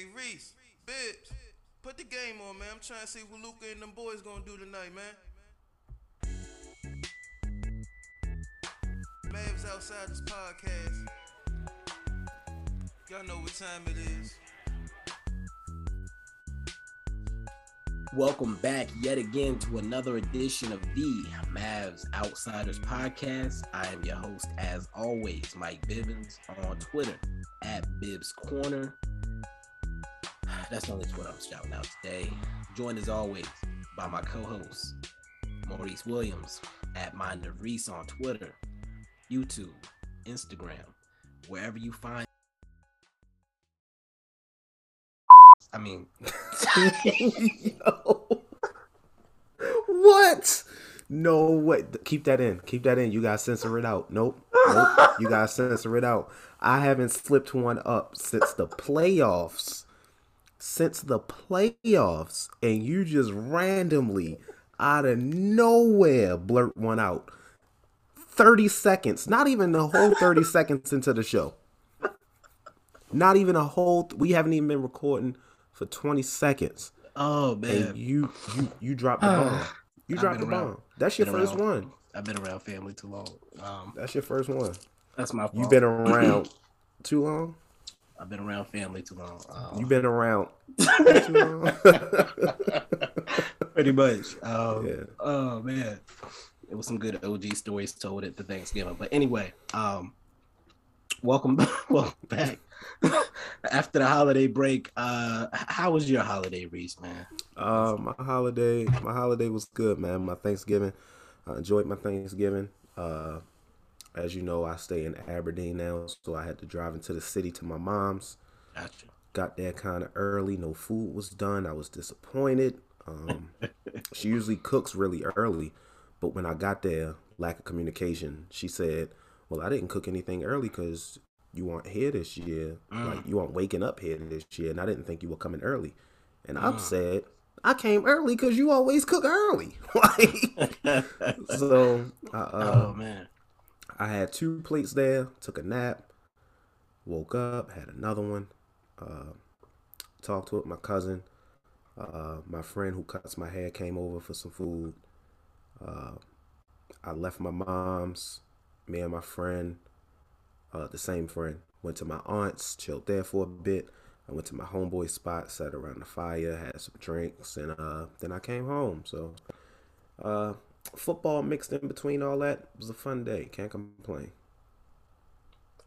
Hey Reese, Bibs, put the game on, man. I'm trying to see what Luka and them boys gonna do tonight, man. Mavs Outsiders podcast. Y'all know what time it is. Welcome back yet again to another edition of the Mavs Outsiders Podcast. I am your host, as always, Mike Bibbins on Twitter at Bibs Corner. That's only Twitter I'm shouting out today. Joined as always by my co-host, Maurice Williams at Mind of Reese on Twitter, YouTube, Instagram, wherever you find. I mean. What? No way. Keep that in. Keep that in. You gotta censor it out. Nope. Nope. You gotta censor it out. I haven't slipped one up since the playoffs. Since the playoffs. And you just randomly out of nowhere blurt one out. 30 seconds. Not even the whole 30 seconds into the show. Not even a whole we haven't even been recording for 20 seconds. oh man, And you you you dropped the bomb. You dropped the around. bomb. That's your Been first around. one. I've been around family too long. Um, That's your first one. that's my fault. You've been around too long. I've been around family too long. Um, You've been around too long. pretty much. Um, Yeah. Oh man, it was some good OG stories told at the Thanksgiving. But anyway, um, welcome, welcome back. After the holiday break, uh, how was your holiday, Reese? Man, Uh, my holiday, my holiday was good, man. My Thanksgiving, I enjoyed my Thanksgiving. Uh, as you know, I stay in Aberdeen now, so I had to drive into the city to my mom's. gotcha. got there kind of early. No food was done. I was disappointed. Um, she usually cooks really early, but when I got there, lack of communication. She said, "Well, I didn't cook anything early because you weren't here this year. Like you weren't waking up here this year, and I didn't think you were coming early." And I'm said, "I came early because you always cook early." like, so I, uh, oh man, I had two plates there, took a nap, woke up, had another one, uh, talked with my cousin. Uh, my friend who cuts my hair came over for some food. Uh, I left my mom's, me and my friend, uh, the same friend, went to my aunt's, chilled there for a bit. I went to my homeboy spot, sat around the fire, had some drinks, and uh, then I came home. So, uh, football mixed in between all that it was a fun day. Can't complain.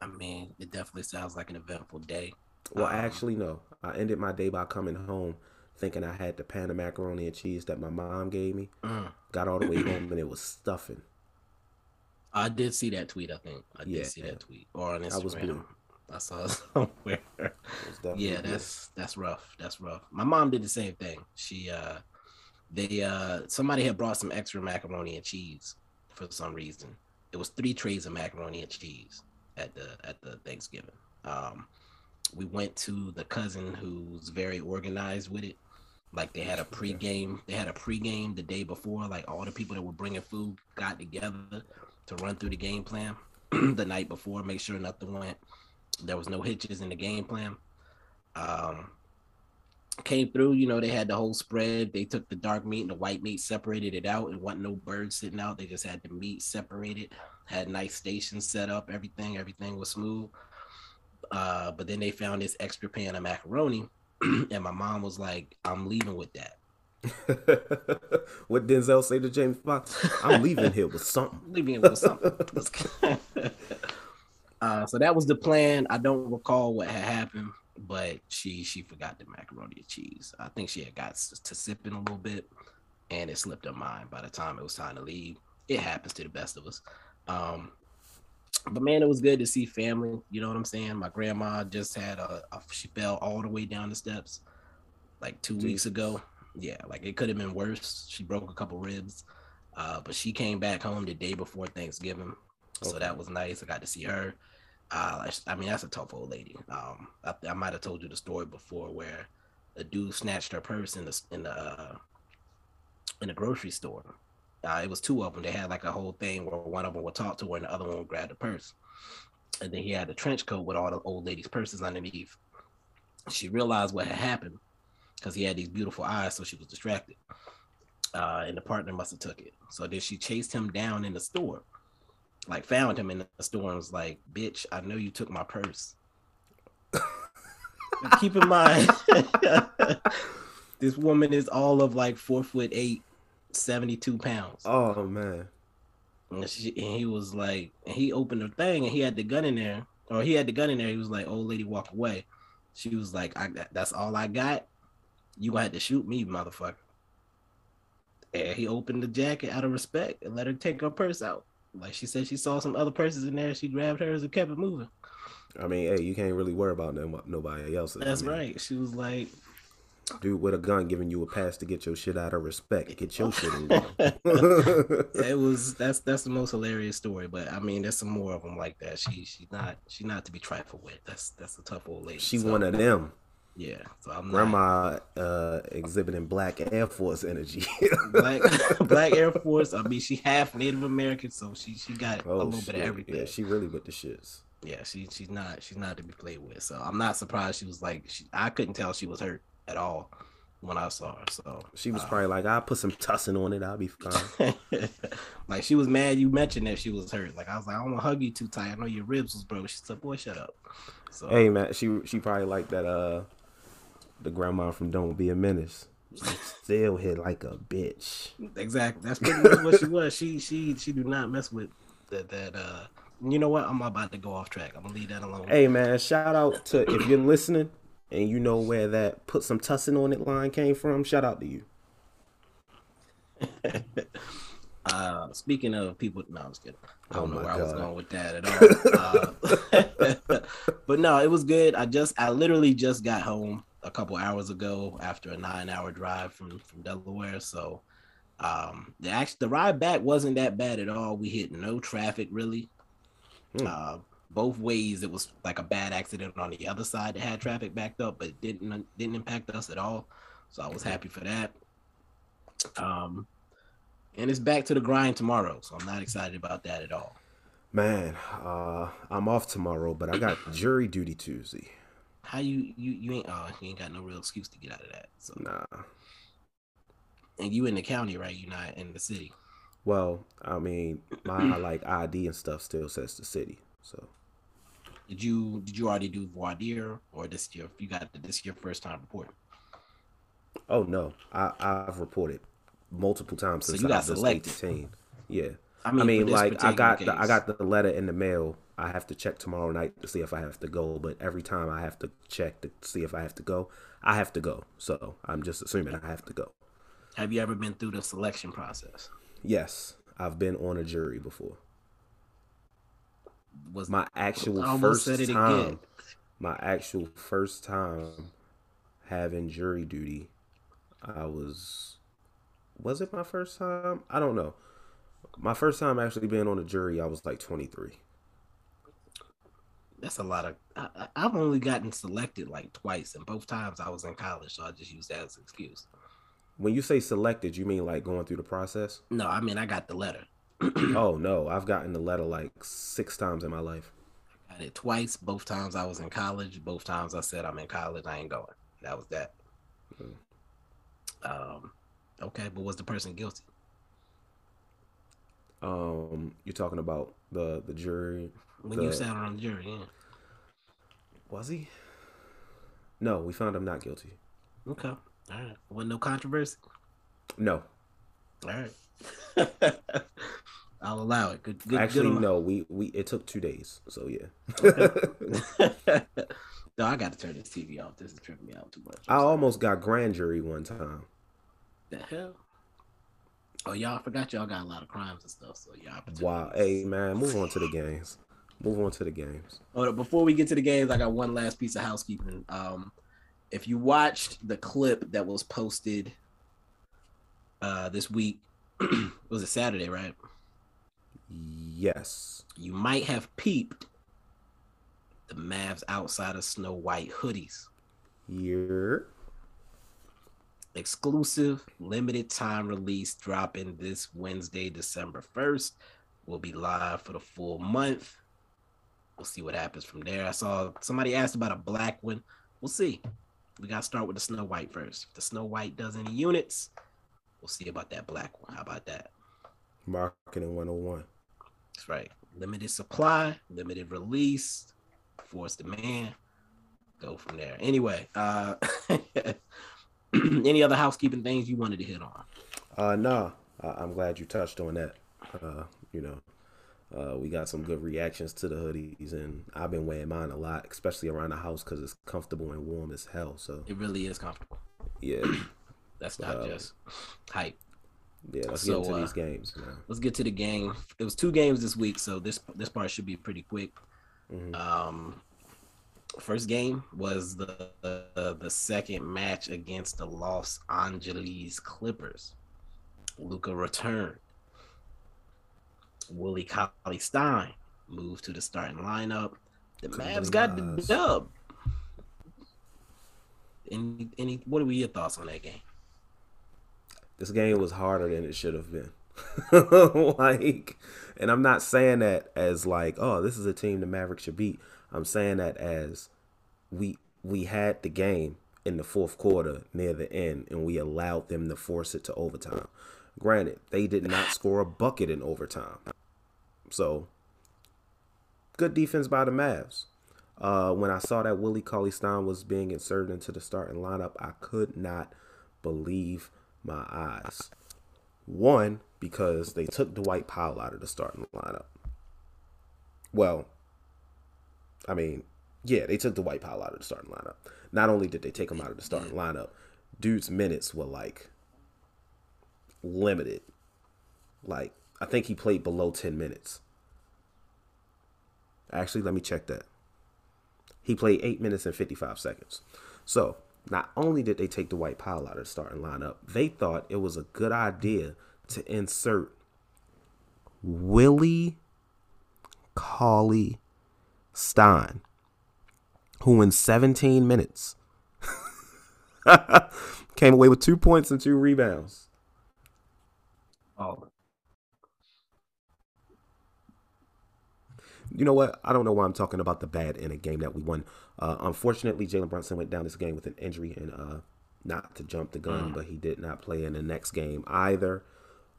I mean, it definitely sounds like an eventful day. Well, Um, actually, no. I ended my day by coming home thinking I had the pan of macaroni and cheese that my mom gave me. Mm. Got all the way home and it was stuffing. I did see that tweet. I think I did see that tweet or on I was Instagram. blue. I saw it somewhere. Yeah that's that's rough that's rough my mom did the same thing she uh they uh somebody had brought some extra macaroni and cheese for some reason. It was three trays of macaroni and cheese at the at the thanksgiving. Um we went to the cousin who's very organized with it. Like they had a pregame they had a pregame the day before like all the people that were bringing food got together to run through the game plan the night before make sure nothing went there was no hitches in the game plan. Um, came through. You know, they had the whole spread. They took the dark meat and the white meat, separated it out, and wasn't no birds sitting out. They just had the meat separated. Had nice stations set up. Everything, everything was smooth. Uh, but then they found this extra pan of macaroni, and my mom was like, "I'm leaving with that. what Denzel say to James Fox? I'm leaving here with something. Leaving it with something." uh, so that was the plan. I don't recall what had happened, but she she forgot the macaroni and cheese. I think she had got to sipping a little bit, and it slipped her mind. By the time it was time to leave, it happens to the best of us. Um, but man, it was good to see family. You know what I'm saying? My grandma just had a, a she fell all the way down the steps like two weeks ago. Yeah, like it could have been worse. She broke a couple ribs, uh, but she came back home the day before Thanksgiving, so that was nice. I got to see her. Uh, I mean, that's a tough old lady. Um, I, I might have told you the story before where a dude snatched her purse in the in the uh, in the grocery store. Uh, it was two of them. They had like a whole thing where one of them would talk to her and the other one would grab the purse. And then he had a trench coat with all the old ladies' purses underneath. She realized what had happened because he had these beautiful eyes, so she was distracted. Uh, and the partner must have took it. So then she chased him down in the store, like found him in the store and was like, "Bitch, I know you took my purse." Keep in mind, this woman is all of like four foot eight, 72 pounds. Oh man. And, she, and he was like, he opened the thing and he had the gun in there, or he had the gun in there. He was like, "Old lady, walk away." She was like, "I got that's all I got. You gonna have to shoot me, motherfucker." And he opened the jacket out of respect and let her take her purse out. Like she said, she saw some other purses in there. She grabbed hers and kept it moving. I mean, hey, you can't really worry about no, nobody else. That's I mean, right. She was like, dude with a gun giving you a pass to get your shit out of respect. Get your shit in. it was that's that's the most hilarious story. But I mean, there's some more of them like that. She she's not she's not to be trifled with. That's that's a tough old lady. She so, one of them. Yeah, so I'm not, Grandma uh, exhibiting black Air Force energy. black black Air Force. I mean, she half Native American, so she she got oh, a little shit. bit of everything. Yeah, she really with the shits. yeah, she she's not she's not to be played with. So I'm not surprised she was like she, I couldn't tell she was hurt at all when I saw her. So She was uh, probably like, "I'll put some tussin on it. I'll be fine." like she was mad you mentioned that she was hurt. Like I was like, I don't want to hug you too tight. I know your ribs was broke. She said, "Boy, shut up." So hey man, she she probably like that. Uh, the grandma from Don't Be a Menace. Still hit like a bitch. exactly, that's pretty much what she was. She she she do not mess with that that. uh You know what? I'm about to go off track. I'm gonna leave that alone. Hey man, shout out to if you're listening and you know where that put some tussin on it line came from. Shout out to you. Uh, speaking of people, no, I was kidding. I don't Oh know where I was going with that at all. Uh, but no, it was good. I just, I literally just got home a couple hours ago after a nine-hour drive from from Delaware. So, um, the actually the ride back wasn't that bad at all. We hit no traffic really. Hmm. Uh, both ways, it was like a bad accident on the other side that had traffic backed up, but it didn't didn't impact us at all. So I was happy for that. Um, and it's back to the grind tomorrow, so I'm not excited about that at all. Man, uh, I'm off tomorrow, but I got jury duty Tuesday. How you you you ain't oh you ain't got no real excuse to get out of that. So Nah. and you in the county, right? You're not in the city. Well, I mean, my like ID and stuff still says the city. So Did you did you already do voir dire or this your you got this your first time reporting? Oh no, I I've reported multiple times So since you I was selected. 18. Yeah, I I mean, mean, for this like I got the, I got the letter in the mail. I have to check tomorrow night to see if I have to go. But every time I have to check to see if I have to go, I have to go. So I'm just assuming I have to go. Have you ever been through the selection process? Yes, I've been on a jury before. Was My actual I first time, again. my actual first time having jury duty, I was, was it my first time? I don't know. My first time actually being on a jury, I was like 23. That's a lot of. I, I've only gotten selected like twice, and both times I was in college, so I just used that as an excuse. When you say selected, you mean like going through the process? No, I mean I got the letter. oh no, I've gotten the letter like six times in my life. I got it twice. Both times I was in college. Both times I said I'm in college. I ain't going. That was that. Hmm. Um, okay, but was the person guilty? Um, you're talking about the the jury. When you sat on the jury, yeah. Was he? No, we found him not guilty. Okay. All right. Wasn't no controversy. No, All right. I'll allow it. Good. good actually, good no. We we it took two days. So yeah. no, I got to turn this TV off. This is tripping me out too much. I almost got grand jury one time. the hell? Oh, y'all forgot y'all got a lot of crimes and stuff. So y'all. Wow. Hey man, move on to the games. Move on to the games. Oh, before we get to the games, I got one last piece of housekeeping. Um, if you watched the clip that was posted uh, this week, was it Saturday, right? Yes. You might have peeped the Mavs outside of Snow White hoodies. Here. Exclusive, limited time release dropping this Wednesday, December 1st. We'll be live for the full month. We'll see what happens from there. I saw somebody asked about a black one. We'll see. we gotta start with the Snow White first. If the Snow White does any units, we'll see about that black one. How about that? Marketing 101. That's right. Limited supply, limited release, force demand. Go from there. Anyway, uh any other housekeeping things you wanted to hit on? Uh, nah, I'm glad you touched on that. Uh, you know, uh, we got some good reactions to the hoodies, and I've been wearing mine a lot, especially around the house because it's comfortable and warm as hell. So it really is comfortable. Yeah, that's not uh, just hype. Yeah, let's so, get into uh, these games. Man. Let's get to the game. It was two games this week, so this this part should be pretty quick. Mm-hmm. Um, first game was the, the the second match against the Los Angeles Clippers. Luka returned. Willie Cauley Stein moved to the starting lineup. The Mavs got the dub. Any any what were your thoughts on that game? This game was harder than it should have been. like and I'm not saying that as like, oh, this is a team the Mavericks should beat. I'm saying that as we we had the game in the fourth quarter near the end and we allowed them to force it to overtime. Granted, they did not score a bucket in overtime. So, good defense by the Mavs. Uh, when I saw that Willie Cauley Stein was being inserted into the starting lineup, I could not believe my eyes. One, because they took Dwight Powell out of the starting lineup. Well, I mean, yeah, they took Dwight Powell out of the starting lineup. Not only did they take him out of the starting lineup, dude's minutes were like limited. Like, I think he played below 10 minutes. Actually, let me check that. He played 8 minutes and 55 seconds. So, not only did they take Dwight Powell out of the starting lineup, they thought it was a good idea to insert Willie Cauley Stein, who in 17 minutes came away with two points and two rebounds. Oh. You know what? I don't know why I'm talking about the bad in a game that we won. Uh, unfortunately, Jalen Brunson went down this game with an injury, and uh, not to jump the gun, mm. but he did not play in the next game either.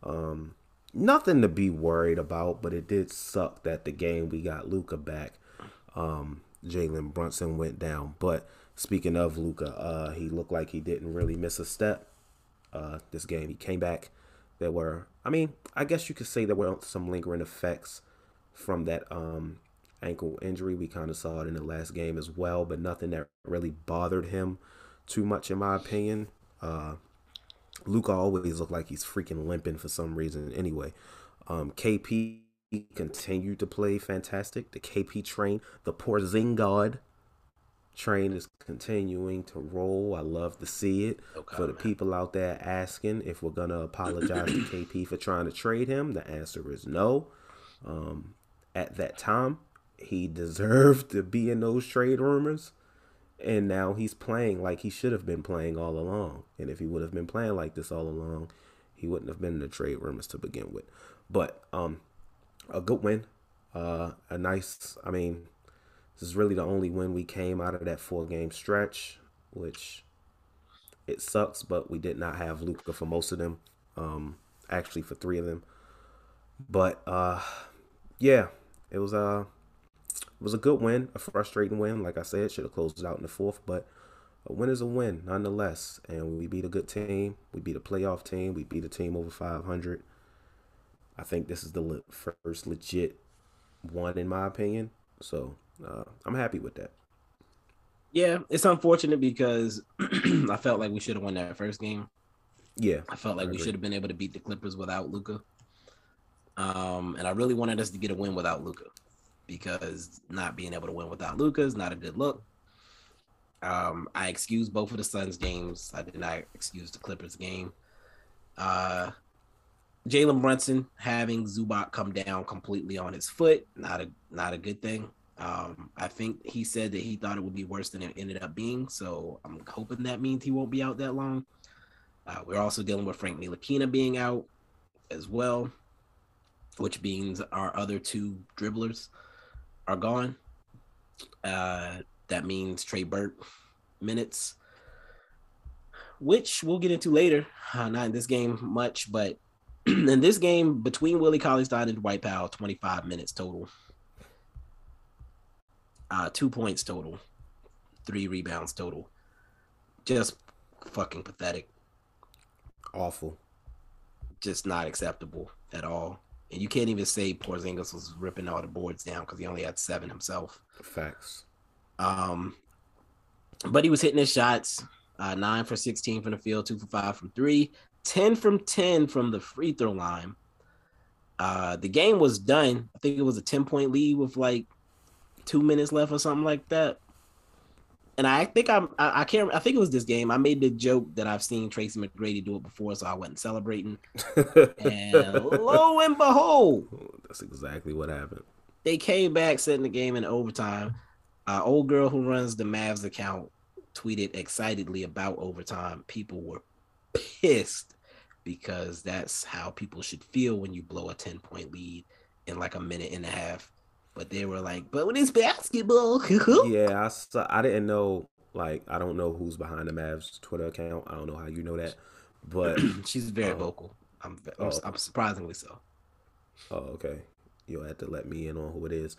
Um, nothing to be worried about, but it did suck that the game we got Luka back. Um, Jalen Brunson went down. But speaking of Luka, uh, he looked like he didn't really miss a step. Uh, this game, he came back there were, I mean, I guess you could say there were some lingering effects from that um, ankle injury. We kind of saw it in the last game as well, but nothing that really bothered him too much, in my opinion. Uh, Luka always looked like he's freaking limping for some reason. Anyway, um, KP continued to play fantastic. The KP train, the Porzingod train is continuing to roll. I love to see it. Okay, for the man. people out there asking if we're gonna apologize to KP for trying to trade him, the answer is no. Um, at that time, he deserved to be in those trade rumors, and now he's playing like he should have been playing all along. And if he would have been playing like this all along, he wouldn't have been in the trade rumors to begin with. But um, a good win. Uh, a nice. I mean, this is really the only win we came out of that four game stretch, which it sucks, but we did not have Luka for most of them. Um, actually for three of them. But uh, yeah, it was a it was a good win, a frustrating win. Like I said, should have closed out in the fourth, but a win is a win nonetheless. And we beat a good team. We beat a playoff team. We beat a team over 500. I think this is the le- first legit one in my opinion. So uh, I'm happy with that. Yeah, it's unfortunate because I felt like we should have won that first game. Yeah, I felt like I we should have been able to beat the Clippers without Luka. Um, and I really wanted us to get a win without Luka because not being able to win without Luka is not a good look. Um, I excused both of the Suns games. I did not excuse the Clippers game. Uh, Jalen Brunson having Zubac come down completely on his foot, not a not a good thing. Um, I think he said that he thought it would be worse than it ended up being. So I'm hoping that means he won't be out that long. Uh, we're also dealing with Frank Ntilikina being out as well, which means our other two dribblers are gone. Uh, that means Trey Burke minutes which we'll get into later. Uh, not in this game much, but in this game between Willie Cauley Stein and Dwight Powell, 25 minutes total. Uh, two points total, three rebounds total. Just fucking pathetic. Awful. Just not acceptable at all. And you can't even say Porzingis was ripping all the boards down because he only had seven himself. Facts. Um, but he was hitting his shots. Uh, nine for 16 from the field, two for five from three, 10 from 10 from the free throw line. Uh, the game was done. I think it was a 10 point lead with like two minutes left or something like that. And I think I'm, I, I can't, I think it was this game. I made the joke that I've seen Tracy McGrady do it before, so I wasn't celebrating. And lo and behold, That's exactly what happened. they came back, setting the game in overtime. Uh, old girl who runs the Mavs account tweeted excitedly about overtime. People were pissed because that's how people should feel when you blow a 10 point lead in like a minute and a half. But they were like, but when it's basketball, yeah, I, saw, I didn't know. Like, I don't know who's behind the Mavs Twitter account. I don't know how you know that, but she's very Oh. vocal. I'm, I'm, Oh. I'm surprisingly so. oh, okay, you'll have to let me in on who it is.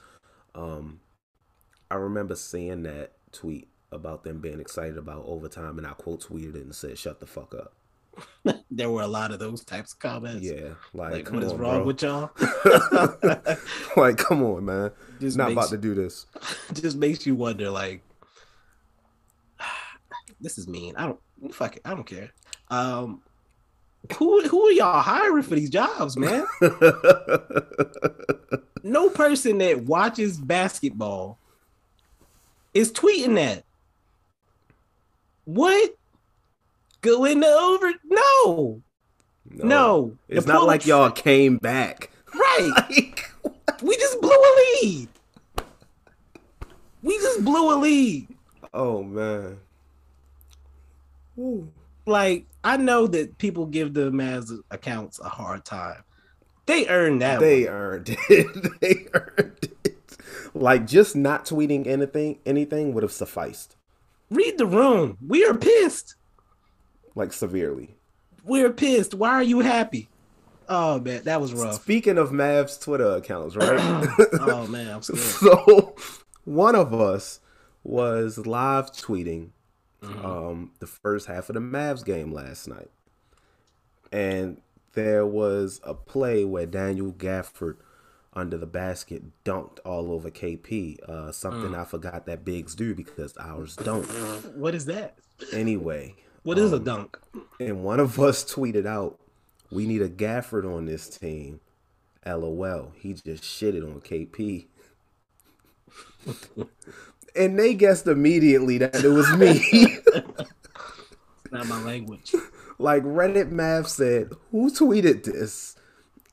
Um, I remember seeing that tweet about them being excited about overtime, and I quote tweeted it and said, "Shut the fuck up." There were a lot of those types of comments. Yeah, like, Like, what is on, wrong bro. with y'all? like, come on, man. Just Not about to do this. just makes you wonder like this is mean i don't fuck it i don't care um who who are y'all hiring for these jobs man no person that watches basketball is tweeting that what go into over no no, The It's not pool- like y'all came back. right Like, we just blew a lead we just blew a lead oh man. Ooh. like I know that people give the Mavs accounts a hard time. They earned that. They one. earned it. they earned it. Like just not tweeting anything, anything would have sufficed. Read the room. We are pissed. Like severely. We're pissed. Why are you happy? Oh man, that was rough. Speaking of Mavs Twitter accounts, right? oh man, I'm scared. so one of us was live tweeting Mm-hmm. um the first half of the Mavs game last night. And there was a play where Daniel Gafford under the basket dunked all over KP. Uh something Mm. I forgot that bigs do because ours don't. What is that? Anyway, What is a Um, dunk? and one of us tweeted out, "We need a Gafford on this team." LOL. He just shitted on KP. and they guessed immediately that it was me. Not my language. like Reddit Math said, "Who tweeted this?"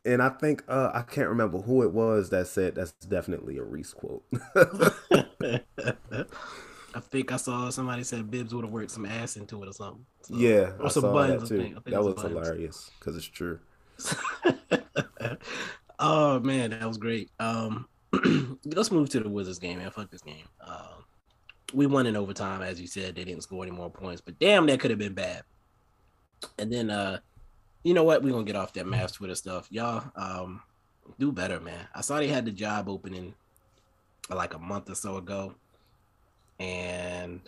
And I think uh, I can't remember who it was that said that's definitely a Reese quote. I think I saw somebody said Bibs would have worked some ass into it or something. So- yeah, or I some saw buns. that too. think. That was hilarious because it's true. oh man, that was great. Um, let's move to the Wizards game, man. Fuck this game. Um, we won in overtime, as you said. They didn't score any more points, but damn, that could have been bad. And then, uh, you know what? We're gonna get off that Mavs Twitter stuff, y'all. Um, do better, man. I saw they had the job opening uh, like a month or so ago, and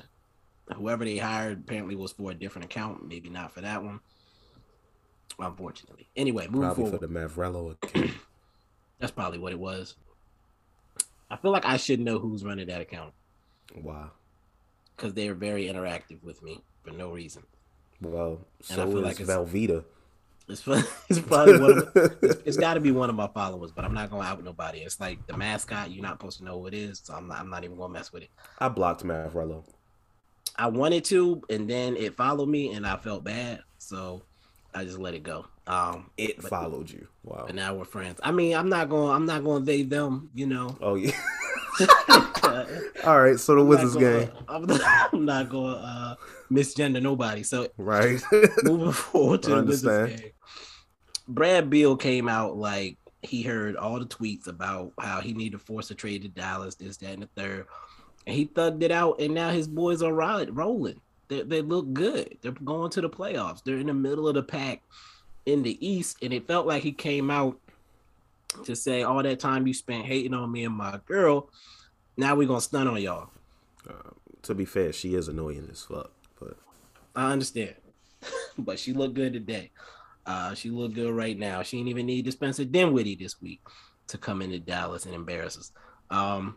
whoever they hired apparently was for a different account, maybe not for that one. Unfortunately. Anyway, moving Probably forward. for the Mavrello account. That's probably what it was. I feel like I should know who's running that account wow. because they're very interactive with me for no reason. Well, And I feel is like it's- Velveeta. It's, fu- it's probably one of it's, it's got to be one of my followers, but I'm not gonna out nobody. It's like the mascot. You're not supposed to know who it is, so I'm not. I'm not even gonna mess with it. I blocked Mavrello. I wanted to, and then it followed me, and I felt bad, so I just let it go. Um, It But- followed you. Wow. and now we're friends. I mean, I'm not going. I'm not going to they them. You know. Oh yeah. I'm All right. So the not Wizards gonna- game, I'm not, I'm not going to uh, misgender nobody. So right? moving forward to I the Wizards game. Brad Beal came out like he heard all the tweets about how he needed to force a trade to Dallas, this, that, and the third. And he thugged it out, and now his boys are ro- rolling. They they look good. They're going to the playoffs. They're in the middle of the pack in the East, and it felt like he came out to say all that time you spent hating on me and my girl. Now we're gonna stun on y'all. To be fair, she is annoying as fuck, but I understand, but she looked good today. Uh, she looked good right now. She didn't even need to Spencer Dinwiddie this week to come into Dallas and embarrass us. Um,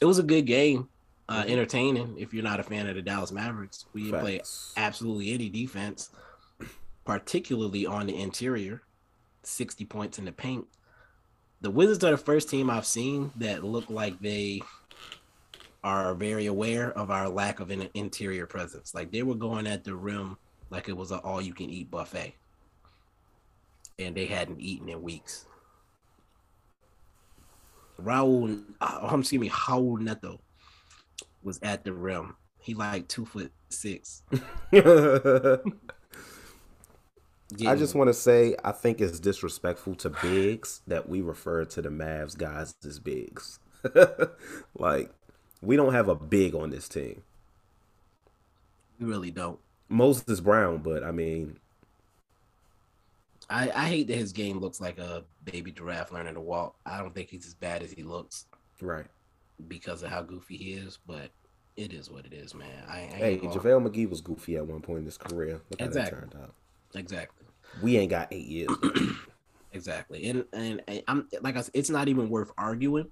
it was a good game, uh, entertaining. If you're not a fan of the Dallas Mavericks, we didn't play absolutely any defense, particularly on the interior. 60 points in the paint. The Wizards are the first team I've seen that look like they are very aware of our lack of an interior presence. Like they were going at the rim like it was an all you can eat buffet. And they hadn't eaten in weeks. Raul, uh, excuse me, Raul Neto was at the rim. He like two foot six. I just want to say I think it's disrespectful to bigs that we refer to the Mavs guys as bigs. like we don't have a big on this team. we really don't. Moses Brown, but I mean, I, I hate that his game looks like a baby giraffe learning to walk. I don't think he's as bad as he looks right. because of how goofy he is, but it is what it is, man. I, I Hey, JaVale McGee was goofy at one point in his career. Look how that turned out. exactly. We ain't got eight years. Exactly. And, and and I'm like I said, it's not even worth arguing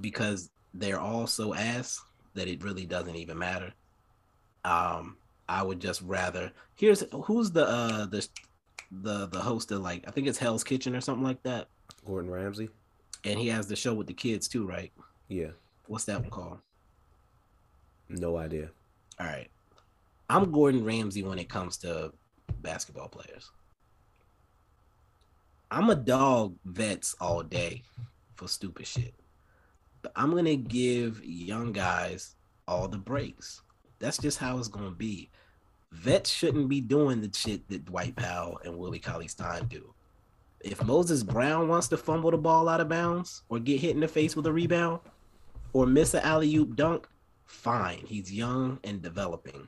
because they're all so ass that it really doesn't even matter. Um, I would just rather here's who's the uh the the the host of like I think it's Hell's Kitchen or something like that. Gordon Ramsay. And he has the show with the kids too, right? Yeah. What's that one called? No idea. All right. I'm Gordon Ramsay when it comes to basketball players. I'm a dog vets all day for stupid shit. But I'm going to give young guys all the breaks. That's just how it's going to be. Vets shouldn't be doing the shit that Dwight Powell and Willie Cauley Stein do. If Moses Brown wants to fumble the ball out of bounds or get hit in the face with a rebound or miss an alley oop dunk, fine. He's young and developing.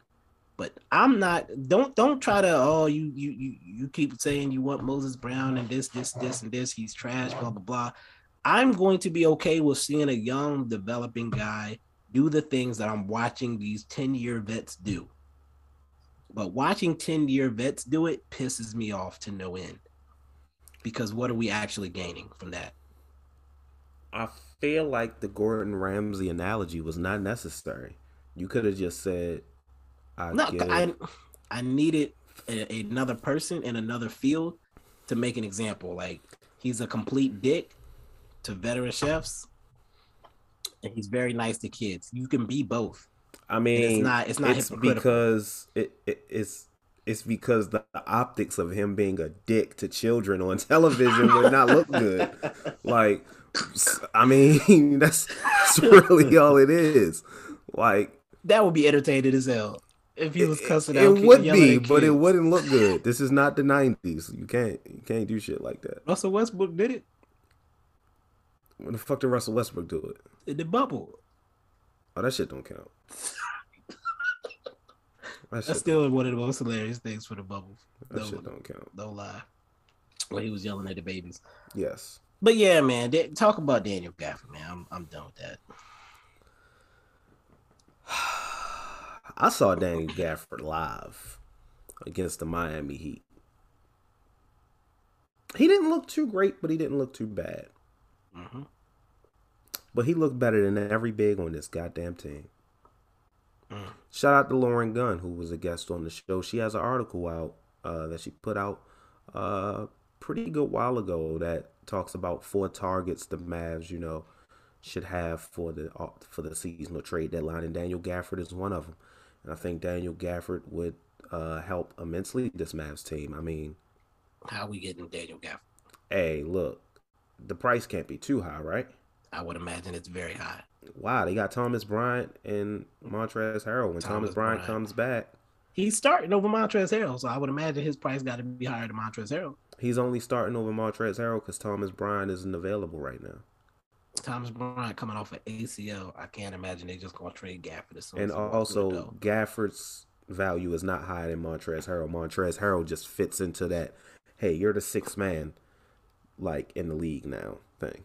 But I'm not don't don't try to oh you you you you keep saying you want Moses Brown and this this this and this he's trash blah blah blah. I'm going to be okay with seeing a young developing guy do the things that I'm watching these 10-year vets do. But watching 10-year vets do it pisses me off to no end. Because what are we actually gaining from that? I feel like the Gordon Ramsay analogy was not necessary. You could have just said, I No, I I needed a, another person in another field to make an example. Like he's a complete dick to veteran chefs, and he's very nice to kids. You can be both. I mean, not- it's not it's because it, it it's it's because the optics of him being a dick to children on television would not look good. Like, I mean, that's, that's really all it is. Like, That would be entertaining as hell if he was cussing it out. It would be, but it wouldn't look good. This is not the '90s. You can't you can't do shit like that. Russell Westbrook did it When the fuck did Russell Westbrook do it? in the bubble. Oh, that shit don't count. That That's shit, still one of the most hilarious things for the bubble. that No, shit don't count. no lie. When he was yelling at the babies. Yes. But yeah, man, da- talk about Daniel Gafford, man. I'm I'm done with that. I saw Danny Gafford live against the Miami Heat. He didn't look too great, but he didn't look too bad. hmm But he looked better than every big on this goddamn team. Mm. Shout out to Lauren Gunn, who was a guest on the show. She has an article out uh, that she put out uh, pretty good while ago that talks about four targets the Mavs, you know, should have for the uh, for the seasonal trade deadline, and Daniel Gafford is one of them. And I think Daniel Gafford would uh, help immensely this Mavs team. I mean, How we getting Daniel Gafford? hey, look, the price can't be too high, right? I would imagine it's very high. Wow, they got Thomas Bryant and Montrezl Harrell. When Thomas, Thomas Bryant, Bryant. comes back, He's starting over Montrezl Harrell, so I would imagine his price got to be higher than Montrezl Harrell. he's only starting over Montrezl Harrell because Thomas Bryant isn't available right now. Thomas Bryant coming off an ACL. I can't imagine they just gonna trade Gafford as soon And as he walks through the also. Gafford's value is not higher than Montrezl Harrell. Montrezl Harrell just fits into that. Hey, you're the sixth man, like in the league now thing.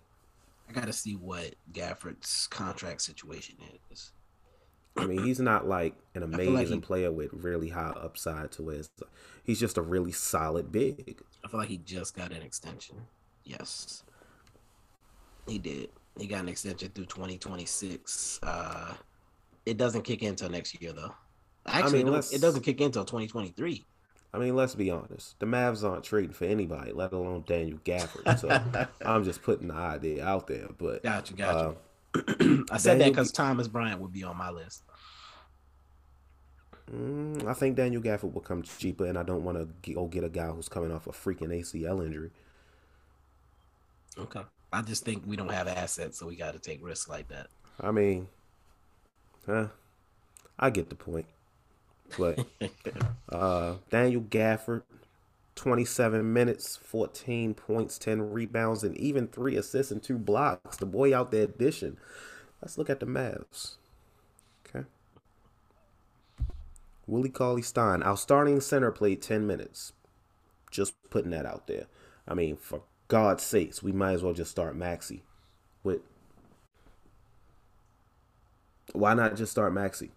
I gotta see what Gafford's contract situation is. I mean, he's not like an feel like amazing he- player with really high upside to his. He's just a really solid big. I feel like he just got an extension. Yes, he did. He got an extension through 2026. Uh, it doesn't kick in until next year, though. Actually, mean, no, it doesn't kick in until 2023. I mean, let's be honest. The Mavs aren't trading for anybody, let alone Daniel Gafford. So I'm just putting the idea out there. But Gotcha, gotcha. uh, I said that because Thomas Bryant would be on my list. mm, I think Daniel Gafford will come cheaper, and I don't want to go get a guy who's coming off a freaking ACL injury. Okay. I just think we don't have assets, so we got to take risks like that. I mean, huh? I get the point. But uh, Daniel Gafford, 27 minutes, 14 points, 10 rebounds, and even three assists and two blocks. The boy out there dishing. Let's look at the Mavs. Okay. Willie Cauley Stein, our starting center, played 10 minutes. Just putting that out there. I mean, for God's sakes, we might as well just start Maxi. With why not just start Maxi?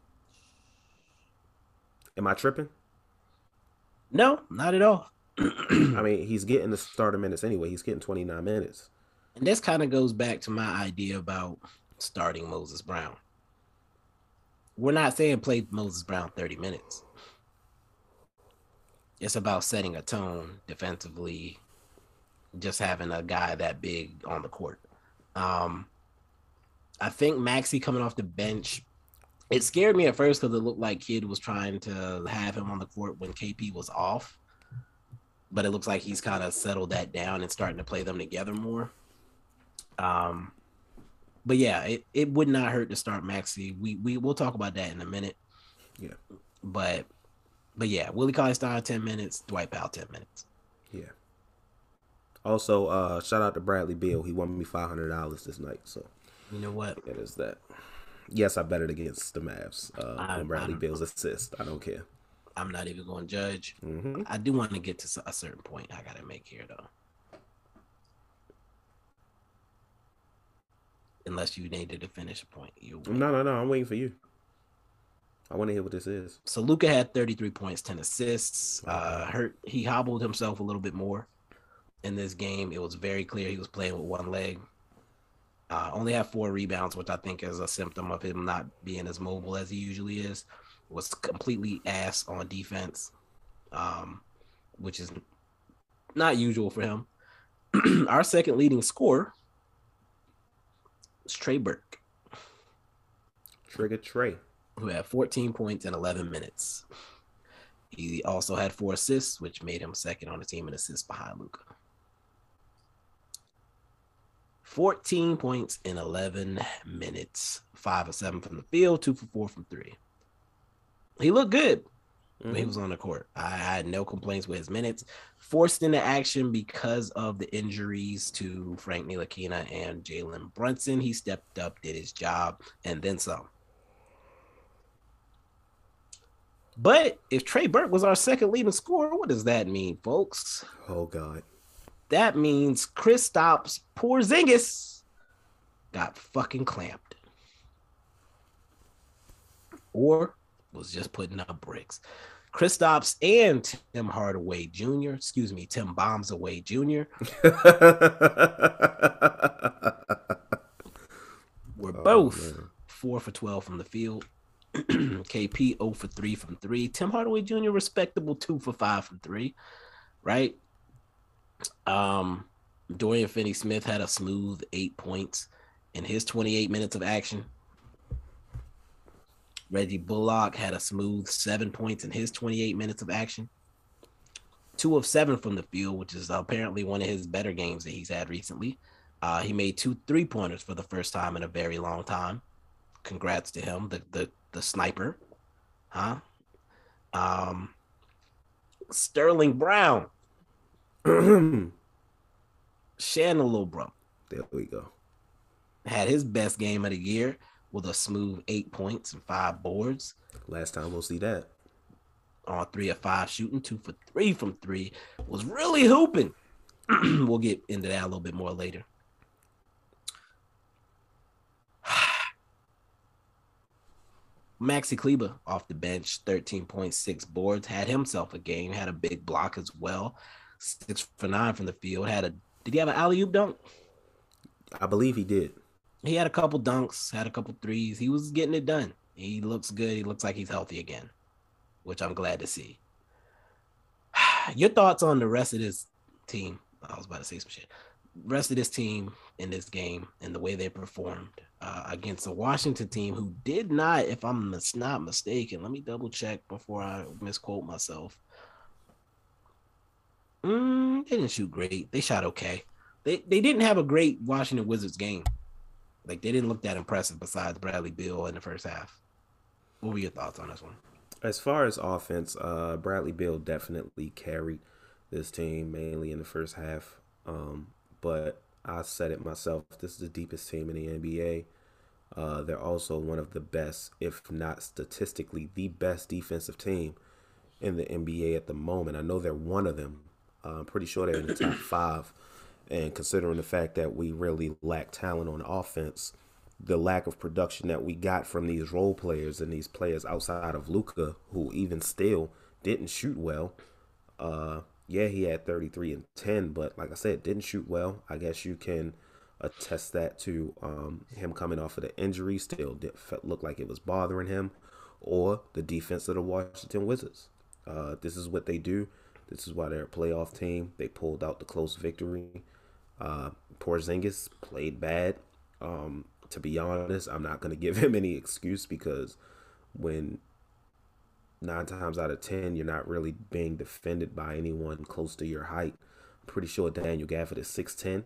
Am I tripping? no, not at all. I mean, he's getting the starter minutes anyway. He's getting 29 minutes. And this kind of goes back to my idea about starting Moses Brown. We're not saying play Moses Brown 30 minutes. It's about setting a tone defensively, just having a guy that big on the court. Um, I think Maxi coming off the bench, it scared me at first because it looked like Kidd was trying to have him on the court when KP was off. But it looks like he's kind of settled that down and starting to play them together more. Um, but yeah, it, it would not hurt to start Maxi. We we we'll talk about that in a minute. Yeah. But but yeah, Willie Cauley Stein ten minutes, Dwight Powell ten minutes. Yeah. Also, uh, shout out to Bradley Beal. He won me $500 this night. So You know what? it is that. Yes, I bet it against the Mavs uh, I- on Bradley Beal's assist. I don't care. I'm not even going to judge. hmm I do want to get to a certain point I got to make here though. Unless you needed to finish a point, you. No, no, no. I'm waiting for you. I want to hear what this is. So Luka had 33 points, 10 assists. Uh, hurt. He hobbled himself a little bit more in this game. It was very clear he was playing with one leg. Uh, only had four rebounds, which I think is a symptom of him not being as mobile as he usually is. Was completely ass on defense, um, which is not usual for him. Our second leading scorer is Trey Burke Trigger Trey. who had 14 points in 11 minutes. He also had four assists, which made him second on the team in assists behind Luka. 14 points in 11 minutes, five of seven from the field, two for four from three. He looked good when he mm-hmm. was on the court. I had no complaints with his minutes. Forced into action because of the injuries to Frank Ntilikina and Jalen Brunson. He stepped up, did his job, and then some. But if Trey Burke was our second leading scorer, what does that mean, folks? Oh God. That means Chris Kristaps Porzingis got fucking clamped, or was just putting up bricks. Kristaps and Tim Hardaway Jr. Excuse me, Tim Bombs Away Jr. were Oh, both man. four for 12 from the field. KP 0 for 3 from 3. Tim Hardaway Jr. respectable 2 for 5 from 3. Right? Um Dorian Finney Smith had a smooth 8 points in his 28 minutes of action. Reggie Bullock had a smooth 7 points in his 28 minutes of action. 2 of 7 from the field, which is apparently one of his better games that he's had recently. Uh, he made two three pointers for the first time in a very long time. Congrats to him, the the the sniper, huh? Um, Sterling Brown, Shannon There we go. had his best game of the year with a smooth eight points and five boards. Last time we'll see that. On three of five shooting, two for three from three. Was really hooping. we'll get into that a little bit more later. Maxi Kleber off the bench, 13.6 boards, had himself a game, had a big block as well. Six for nine from the field. Had a did he have an alley oop dunk? I believe he did. He had a couple dunks, had a couple threes. He was getting it done. He looks good. He looks like he's healthy again, which I'm glad to see. Your thoughts on the rest of this team? I was about to say some shit. Rest of this team in this game and the way they performed uh, against the Washington team, who did not, if I'm not mistaken, let me double check before I misquote myself. Mm, they didn't shoot great. They shot okay. They they didn't have a great Washington Wizards game. Like they didn't look that impressive besides Bradley Beal in the first half. What were your thoughts on this one? As far as offense, uh, Bradley Beal definitely carried this team mainly in the first half. Um, but I said it myself. This is the deepest team in the NBA. Uh, they're also one of the best, if not statistically, the best defensive team in the NBA at the moment. I know they're one of them. Uh, I'm pretty sure they're in the top five. And considering the fact that we really lack talent on offense, the lack of production that we got from these role players and these players outside of Luka, who even still didn't shoot well. Uh, yeah, he had 33 and 10, but like I said, didn't shoot well. I guess you can attest that to um, him coming off of the injury, still did, look like it was bothering him, or the defense of the Washington Wizards. Uh, this is what they do. This is why they're a playoff team. They pulled out the close victory. Uh, Porzingis played bad. Um, to be honest, I'm not going to give him any excuse because when nine times out of ten you're not really being defended by anyone close to your height. I'm pretty sure Daniel Gafford is six ten.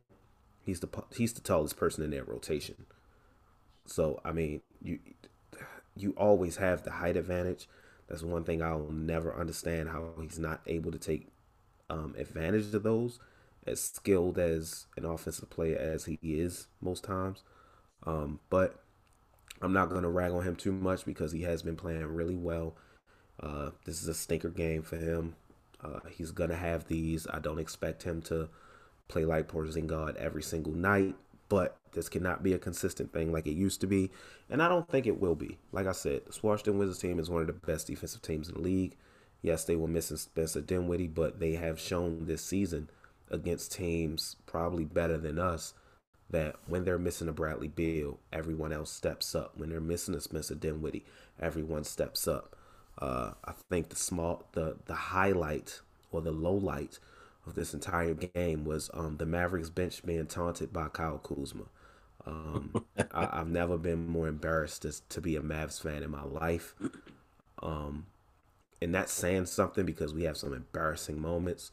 He's the he's the tallest person in their rotation. So I mean, you you always have the height advantage. That's one thing I'll never understand how he's not able to take um, advantage of those. As skilled as an offensive player as he is most times, um, but I'm not going to rag on him too much because he has been playing really well. Uh, this is a stinker game for him. Uh, he's gonna have these. I don't expect him to play like Porzingis every single night, but this cannot be a consistent thing like it used to be, and I don't think it will be. Like I said, the Washington Wizards team is one of the best defensive teams in the league. Yes, they were missing Spencer Dinwiddie, but they have shown this season against teams probably better than us that when they're missing a Bradley Beal, everyone else steps up. When they're missing a Spencer Dinwiddie, everyone steps up. Uh, I think the small, the the highlight or the low light of this entire game was um, the Mavericks bench being taunted by Kyle Kuzma. Um, I, have never been more embarrassed to, to be a Mavs fan in my life. Um, and that's saying something because we have some embarrassing moments.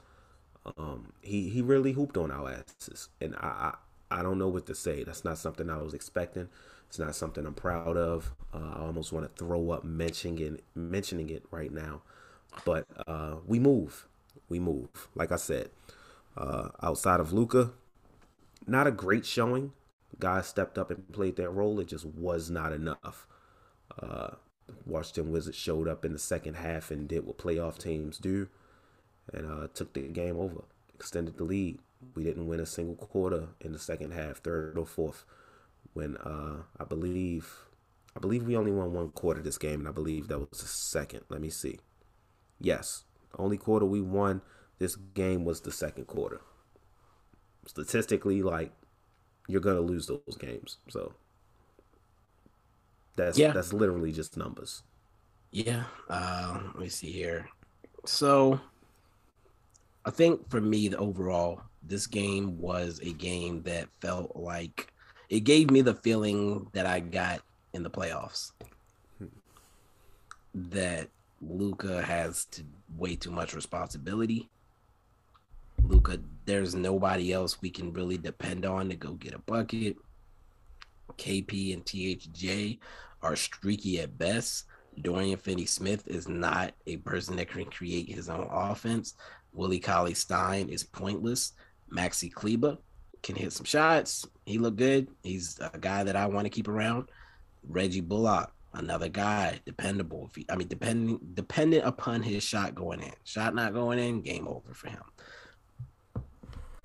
Um, he he really hooped on our asses, and I, I I don't know what to say. That's not something I was expecting. It's not something I'm proud of. Uh, I almost want to throw up mentioning mentioning it right now. But uh, we move. We move. Like I said, uh, outside of Luka, not a great showing. Guys stepped up and played their role. It just was not enough. Uh, Washington Wizards showed up in the second half and did what playoff teams do and uh, took the game over, extended the lead. We didn't win a single quarter in the second half, third or fourth when uh, I believe I believe we only won one quarter this game, and I believe that was the second. Let me see. Yes, only quarter we won this game was the second quarter. Statistically, like you're gonna lose those games, so that's yeah. that's literally just numbers. Yeah. Uh, let me see here. So I think for me, the overall, this game was a game that felt like it gave me the feeling that I got in the playoffs. That Luka has to way too much responsibility. Luka, there's nobody else we can really depend on to go get a bucket. KP and THJ are streaky at best. Dorian Finney Smith is not a person that can create his own offense. Willie Cauley Stein is pointless. Maxi Kleber can hit some shots. He looked good. He's a guy that I want to keep around. Reggie Bullock, another guy, dependable. I mean, depending dependent upon his shot going in. Shot not going in, game over for him.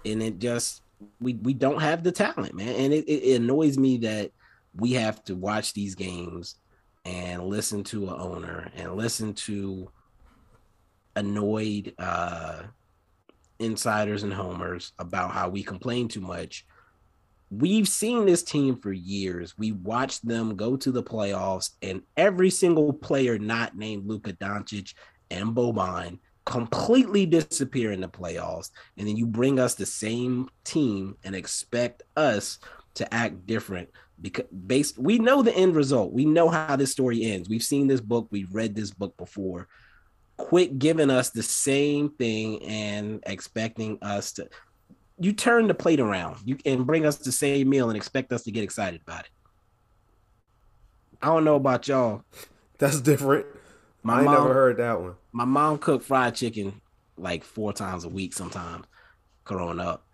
And it just we we don't have the talent, man. And it, it annoys me that we have to watch these games and listen to an owner and listen to annoyed uh insiders and homers about how we complain too much. We've seen this team for years. We watched them go to the playoffs, and every single player not named Luka Doncic and Boban completely disappear in the playoffs. And then you bring us the same team and expect us to act different because based we know the end result. We know how this story ends. We've seen this book, we've read this book before quit giving us the same thing and expecting us to you turn the plate around you and bring us the same meal and expect us to get excited about it i don't know about y'all that's different my I mom, never heard that one my mom cooked fried chicken like four times a week sometimes growing up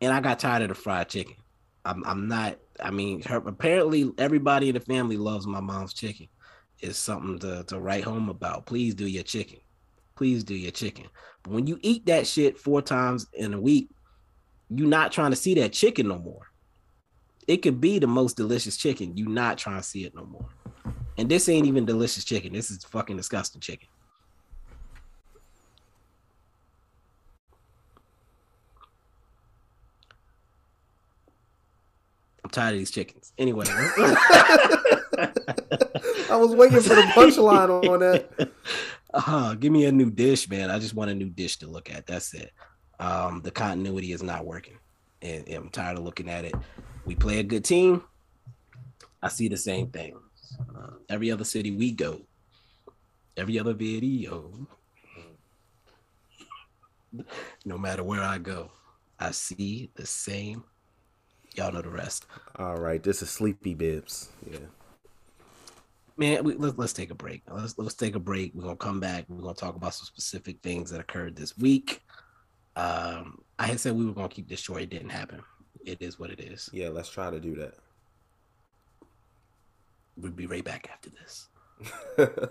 and i got tired of the fried chicken i'm, I'm not i mean her apparently everybody in the family loves my mom's chicken it's something to, to write home about please do your chicken please do your chicken. But when you eat that shit four times in a week, you're not trying to see that chicken no more. It could be the most delicious chicken. You're not trying to see it no more. And this ain't even delicious chicken. This is fucking disgusting chicken. I'm tired of these chickens. Anyway. I was waiting for the punchline on that uh, give me a new dish, man. I just want a new dish to look at. That's it. Um, the continuity is not working, and, and I'm tired of looking at it. We play a good team. I see the same thing. Uh, every other city we go, every other video, no matter where I go, I see the same. Y'all know the rest. All right, this is Sleepy Bibs. Yeah man, we, let, us take a break. Let's let's take a break. We're gonna come back. We're gonna talk about some specific things that occurred this week. Um, I had said we were gonna keep this short. It didn't happen. It is what it is. Yeah, let's try to do that. We'll be right back after this. the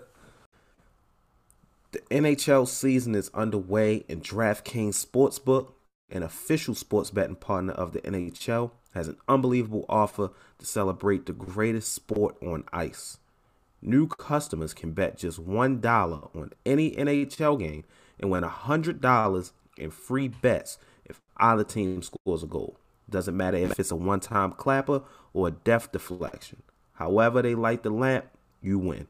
NHL season is underway, and DraftKings Sportsbook, an official sports betting partner of the NHL, has an unbelievable offer to celebrate the greatest sport on ice. New customers can bet just $1 on any NHL game and win $100 in free bets if either team scores a goal. Doesn't matter if it's a one time clapper or a deflection. However, they light the lamp, you win.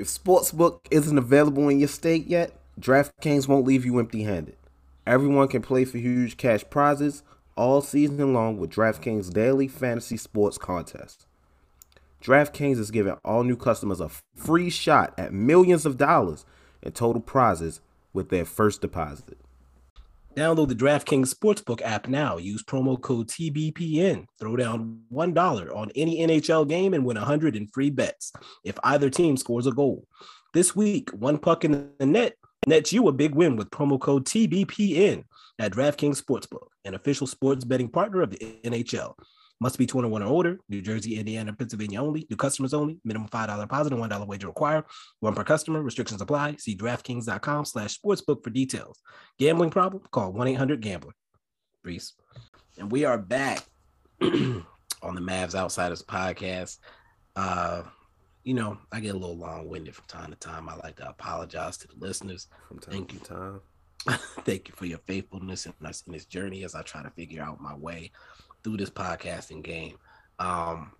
If Sportsbook isn't available in your state yet, DraftKings won't leave you empty handed. Everyone can play for huge cash prizes all season long with DraftKings daily fantasy sports contest. DraftKings is giving all new customers a free shot at millions of dollars in total prizes with their first deposit. Download the DraftKings Sportsbook app now. Use promo code TBPN. Throw down $1 on any NHL game and win 100 in free bets if either team scores a goal. This week, one puck in the net nets you a big win with promo code TBPN at DraftKings Sportsbook, an official sports betting partner of the NHL. Must be 21 or older. New Jersey, Indiana, Pennsylvania only. New customers only. Minimum $5 deposit and $1 wager required. One per customer. Restrictions apply. See DraftKings.com slash sportsbook for details. Gambling problem? Call 1-800-GAMBLER. Brees. And we are back on the Mavs Outsiders podcast. Uh, you know, I get a little long-winded from time to time. I like to apologize to the listeners. From time Thank you. time. Thank you for your faithfulness in this, in this journey as I try to figure out my way through this podcasting game. Um,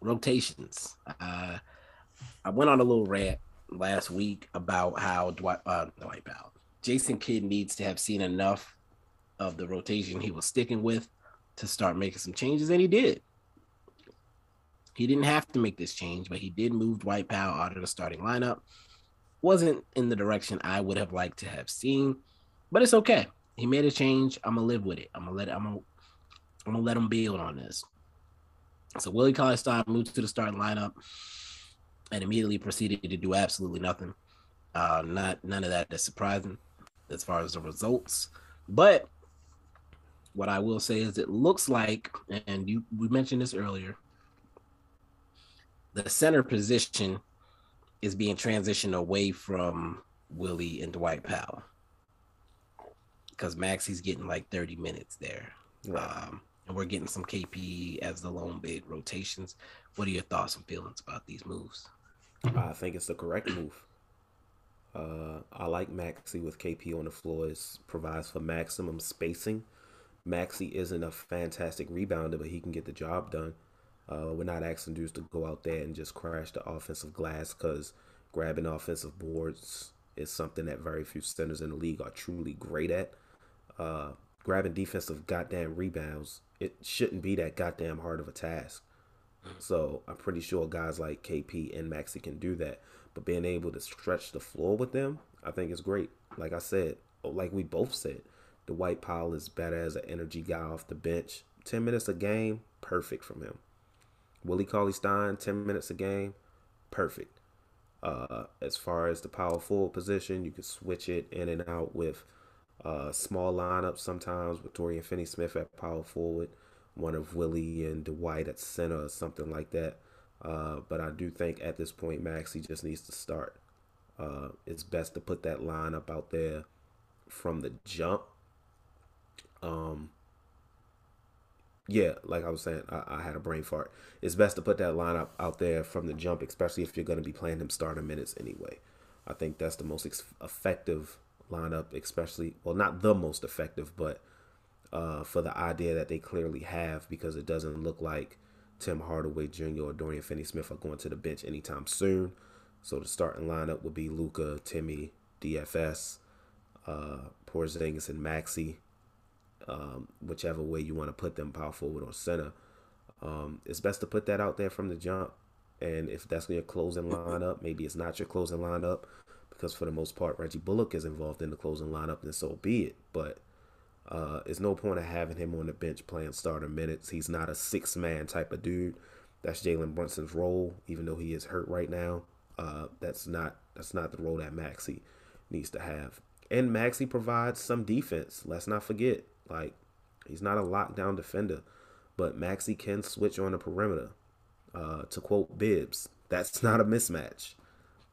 rotations. Uh, I went on a little rant last week about how Dwight, uh, Dwight Powell, Jason Kidd needs to have seen enough of the rotation he was sticking with to start making some changes, and he did. He didn't have to make this change, but he did move Dwight Powell out of the starting lineup. Wasn't in the direction I would have liked to have seen, but it's okay. He made a change. I'm gonna live with it. I'm gonna let it, I'm gonna I'm gonna let him build on this. So Willie Cauley Stein moved to the starting lineup and immediately proceeded to do absolutely nothing. Uh, not none of that is surprising as far as the results, but What I will say is, it looks like, and you we mentioned this earlier, the center position is being transitioned away from Willie and Dwight Powell because Maxi's getting like 30 minutes there. Right. Um, we're getting some KP as the lone big rotations. What are your thoughts and feelings about these moves? I think it's the correct move. Uh, I like Maxi with KP on the floor. It provides for maximum spacing. Maxi isn't a fantastic rebounder, but he can get the job done. Uh, we're not asking dudes to go out there and just crash the offensive glass because grabbing offensive boards is something that very few centers in the league are truly great at. Uh, grabbing defensive goddamn rebounds, it shouldn't be that goddamn hard of a task. So I'm pretty sure guys like KP and Maxi can do that. But being able to stretch the floor with them, I think is great. Like I said, like we both said, Dwight Powell is better as an energy guy off the bench. 10 minutes a game, perfect from him. Willie Cauley Stein, 10 minutes a game, perfect. Uh, as far as the power forward position, you can switch it in and out with uh, small lineups sometimes with Dorian Finney Smith at power forward, one of Willie and Dwight at center or something like that. Uh, but I do think at this point, Maxi just needs to start. Uh, it's best to put that lineup out there from the jump. Um, yeah, like I was saying, I, I, had a brain fart. It's best to put that lineup out there from the jump, especially if you're going to be playing him starter minutes anyway. I think that's the most ex- effective lineup, especially, well, not the most effective, but uh, for the idea that they clearly have because it doesn't look like Tim Hardaway Jr. or Dorian Finney Smith are going to the bench anytime soon. So the starting lineup would be Luka, Timmy, DFS, uh, Porzingis, and Maxi um, whichever way you want to put them, power forward or center. Um, it's best to put that out there from the jump. And if that's your closing lineup, maybe it's not your closing lineup because for the most part, Reggie Bullock is involved in the closing lineup, and so be it. But uh, it's no point of having him on the bench playing starter minutes. He's not a six man type of dude. That's Jalen Brunson's role, even though he is hurt right now. Uh, that's not that's not the role that Maxi needs to have. And Maxi provides some defense. Let's not forget. Like he's not a lockdown defender, but Maxi can switch on the perimeter. Uh, to quote Bibs, that's not a mismatch.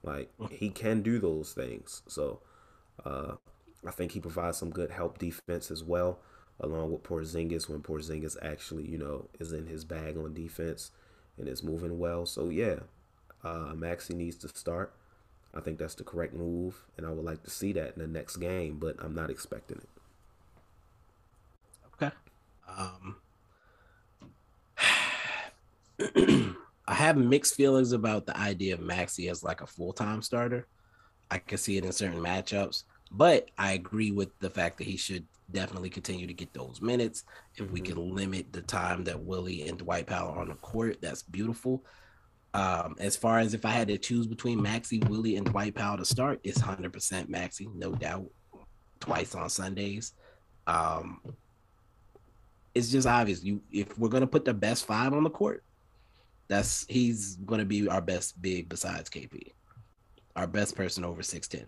Like he can do those things. So uh, I think he provides some good help defense as well, along with Porzingis when Porzingis actually, you know, is in his bag on defense and is moving well. So yeah, uh, Maxi needs to start. I think that's the correct move, and I would like to see that in the next game, but I'm not expecting it. Okay. Um, I have mixed feelings about the idea of Maxi as like a full time starter. I can see it in certain matchups, but I agree with the fact that he should definitely continue to get those minutes. If mm-hmm. we can limit the time that Willie and Dwight Powell are on the court, that's beautiful. Um, as far as if I had to choose between Maxi, Willie, and Dwight Powell to start, it's 100% Maxi, no doubt. Twice on Sundays. Um, it's just obvious. You if we're gonna put the best five on the court, that's he's gonna be our best big besides KP, our best person over six ten.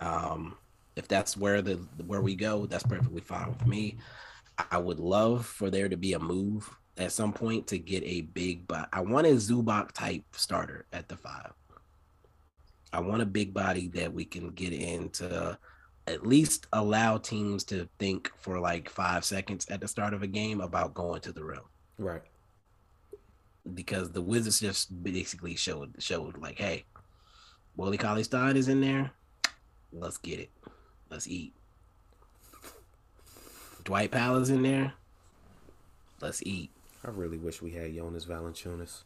Um, if that's where the where we go, that's perfectly fine with me. I would love for there to be a move at some point to get a big, but I want a Zubac type starter at the five. I want a big body that we can get into at least allow teams to think for like five seconds at the start of a game about going to the rim. Right. Because the Wizards just basically showed showed like, hey, Willie Cauley Stein is in there. Let's get it. Let's eat. Dwight Powell is in there. Let's eat. I really wish we had Jonas Valanciunas.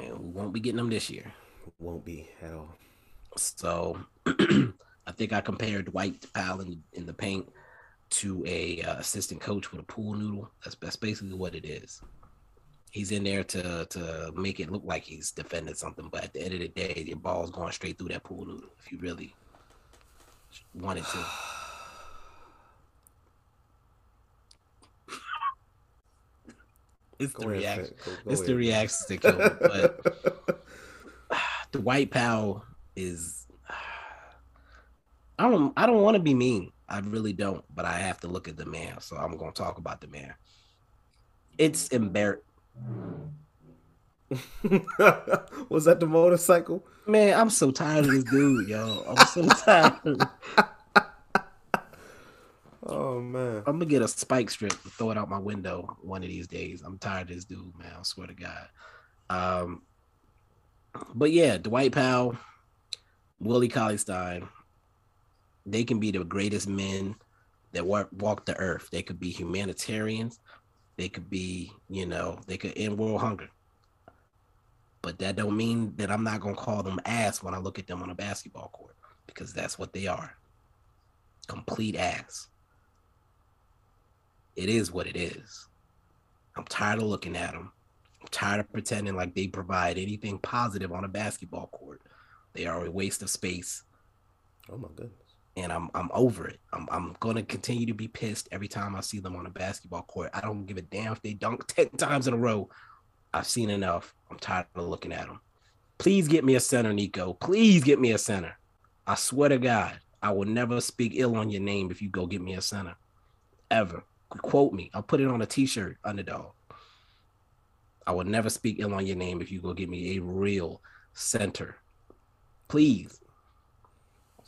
And we won't be getting them this year. Won't be at all. So I think I compared Dwight Powell in, in the paint to a uh, assistant coach with a pool noodle. That's that's basically what it is. He's in there to to make it look like he's defending something, but at the end of the day, your ball's going straight through that pool noodle. If you really wanted to. it's the reaction. Go, go it's ahead. the reactions that kill. But Dwight Powell is I don't I don't want to be mean. I really don't. But I have to look at the man, so I'm gonna talk about the man. It's embarrassing. Was that the motorcycle? Man, I'm so tired of this dude, yo. I'm so tired. Oh man. I'm gonna get a spike strip and throw it out my window one of these days. I'm tired of this dude, man. I swear to God. Um, but yeah, Dwight Powell, Willie Cauley Stein, they can be the greatest men that walk, the earth. They could be humanitarians. They could be, you know, they could end world hunger. But that don't mean that I'm not gonna call them ass when I look at them on a basketball court because that's what they are. Complete ass it is what it is. I'm tired of looking at them. I'm tired of pretending like they provide anything positive on a basketball court. They are a waste of space. Oh my goodness. And I'm I'm over it. I'm I'm gonna continue to be pissed every time I see them on a basketball court. I don't give a damn if they dunk 10 times in a row. I've seen enough. I'm tired of looking at them. Please get me a center, Nico. Please get me a center. I swear to God, I will never speak ill on your name if you go get me a center. Ever quote me. I'll put it on a t-shirt, underdog. I will never speak ill on your name if you go get me a real center. Please.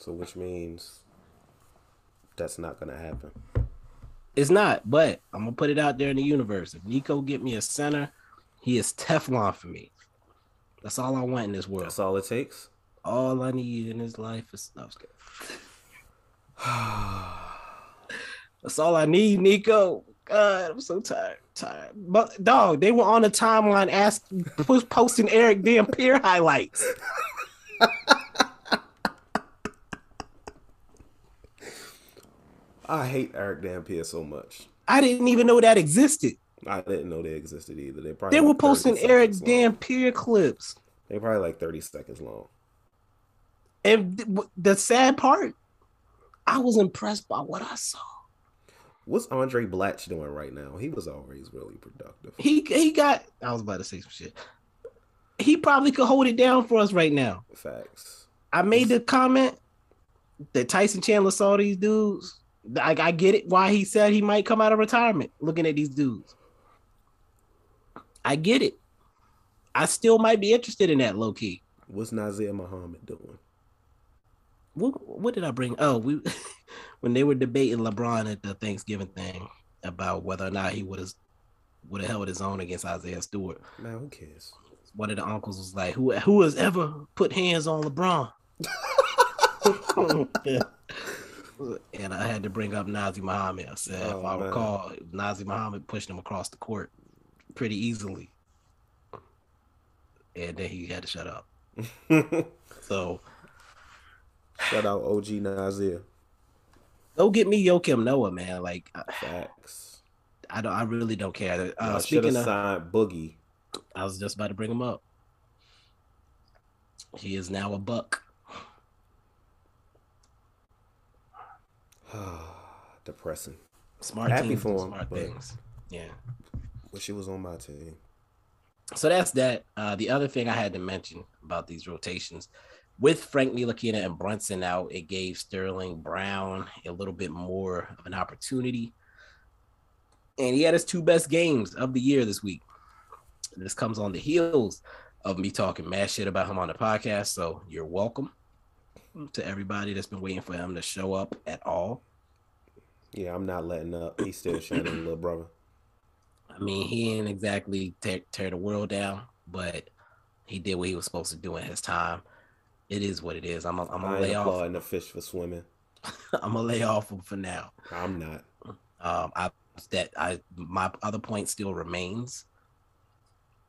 So which means that's not gonna happen. It's not, but I'm gonna put it out there in the universe. If Nico get me a center, he is Teflon for me. That's all I want in this world. That's all it takes. All I need in this life is no, That's all I need, Nico. God, I'm so tired. Tired. But dog, they were on the timeline asking posting Erick Dampier highlights. I hate Erick Dampier so much. I didn't even know that existed. I didn't know they existed either. They probably they were like posting long. Dampier clips. They probably like 30 seconds long. And the sad part, I was impressed by what I saw. What's Andray Blatche doing right now? He was always really productive. He he got. I was about to say some shit. He probably could hold it down for us right now. Facts. I made the comment that Tyson Chandler saw these dudes. I, I get it why he said he might come out of retirement looking at these dudes. I get it. I still might be interested in that low key. What's Nazr Mohammed doing? What, what did I bring? Oh, we when they were debating LeBron at the Thanksgiving thing about whether or not he would have would have held his own against Isaiah Stewart. Man, who cares? One of the uncles was like, "Who who has ever put hands on LeBron?" and I had to bring up Nazr Mohammed. I said, Oh, if I man. recall, Nazr Mohammed pushed him across the court pretty easily, and then he had to shut up. So Shout out OG Nazr. go get me Joakim Noah, man. Like I, Facts. I don't, I really don't care. Uh, should speaking of, signed Boogie. I was just about to bring him up. He is now a buck. Depressing. Smart Happy teams for him, smart things. Yeah. Wish he was on my team. So that's that. Uh, the other thing I had to mention about these rotations, with Frank Ntilikina and Brunson out, it gave Sterling Brown a little bit more of an opportunity, and he had his two best games of the year this week. This comes on the heels of me talking mad shit about him on the podcast. So you're welcome to everybody that's been waiting for him to show up at all. Yeah, I'm not letting up. He's still shining, little brother. I mean, he ain't exactly tear, tear the world down, but he did what he was supposed to do in his time. It is what it is. I'm, I'm I gonna lay off. applauding the fish for swimming. I'm gonna lay off him for now. I'm not. Um, I that I my other point still remains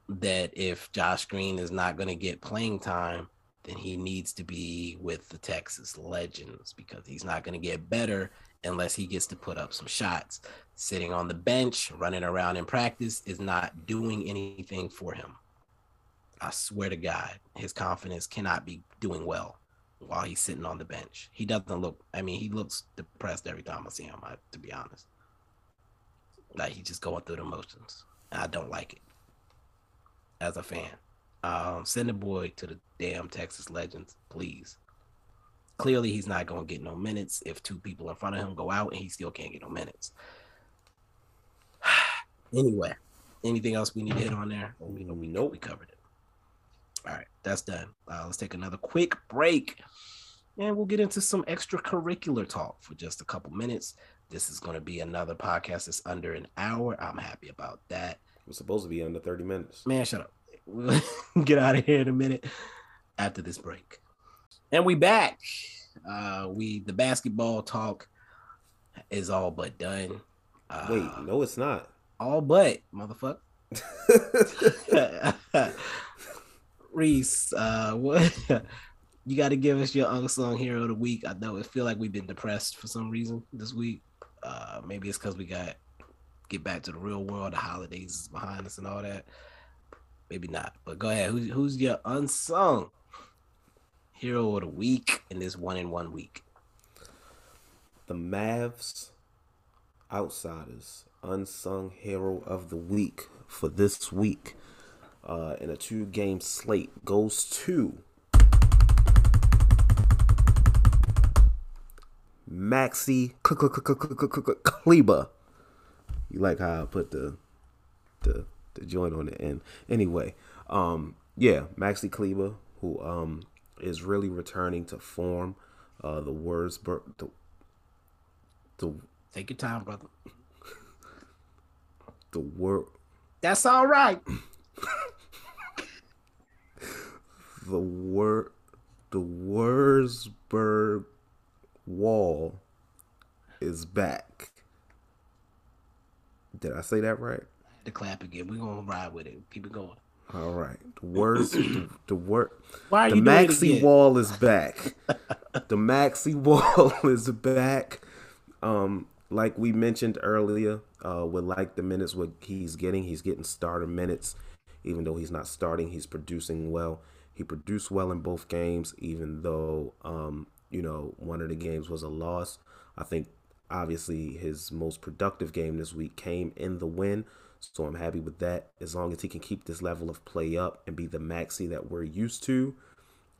that if Josh Green is not gonna get playing time, then he needs to be with the Texas Legends because he's not gonna get better unless he gets to put up some shots. Sitting on the bench, running around in practice is not doing anything for him. I swear to God, his confidence cannot be doing well while he's sitting on the bench. He doesn't look, I mean, he looks depressed every time I see him, I, to be honest. Like he's just going through the motions. I don't like it as a fan. Um, send the boy to the damn Texas Legends, please. clearly he's not going to get no minutes if two people in front of him go out and he still can't get no minutes. anyway, anything else we need to hit on there? We, we know we covered it. All right, that's done. Uh, let's take another quick break and we'll get into some extracurricular talk for just a couple minutes. This is going to be another podcast that's under an hour. I'm happy about that. It's supposed to be under 30 minutes. Man, shut up. We'll get out of here in a minute after this break. And we back. Uh we the basketball talk is all but done. Uh, Wait, no, it's not. All but, motherfucker. Reese, uh what you got to give us your unsung hero of the week. I know it feel like we've been depressed for some reason this week. Uh, maybe it's because we got get back to the real world. The holidays is behind us and all that. Maybe not. But go ahead. Who's who's your unsung hero of the week in this one in one week? The Mavs outsiders unsung hero of the week for this week uh, in a two game slate goes to Maxi Kleber. You like how I put the the the joint on the end. Anyway, um, yeah, Maxi Kleber, who um is really returning to form. Uh, the words, the the take your time, brother. The word. That's all right. the word, the Wurzburg wall is back. Did I say that right? To clap again. We're gonna ride with it. Keep it going. All right. The words the, the word Why are the you maxi wall is back. the maxi wall is back. Um, like we mentioned earlier, uh, with like the minutes what he's getting, he's getting starter minutes. Even though he's not starting, he's producing well. He produced well in both games, even though um, you know, one of the games was a loss. I think obviously his most productive game this week came in the win. So I'm happy with that. As long as he can keep this level of play up and be the maxi that we're used to,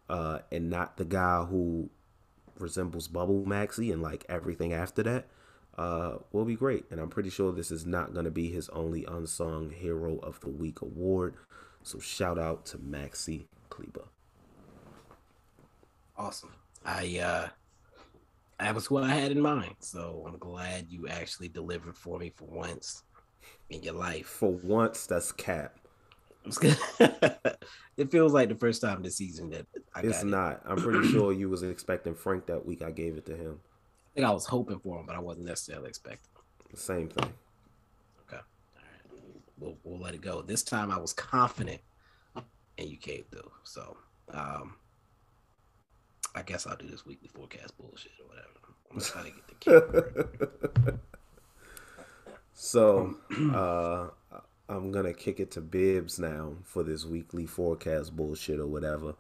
uh, and not the guy who resembles Bubble Maxi and like everything after that, uh, will be great. And I'm pretty sure this is not going to be his only unsung hero of the week award. So shout out to Maxi Kleber. Awesome. I uh that was what I had in mind. So I'm glad you actually delivered for me for once in your life. For once, that's cap. it feels like the first time this season that I it's not. It. I'm pretty sure you was expecting Frank that week. I gave it to him. I think I was hoping for him, but I wasn't necessarily expecting. The same thing. Okay. All right. We'll we'll let it go. This time I was confident, and you came through. So, um, I guess I'll do this weekly forecast bullshit or whatever. I'm trying to get the camera. so, uh, I'm gonna kick it to Bibs now for this weekly forecast bullshit or whatever,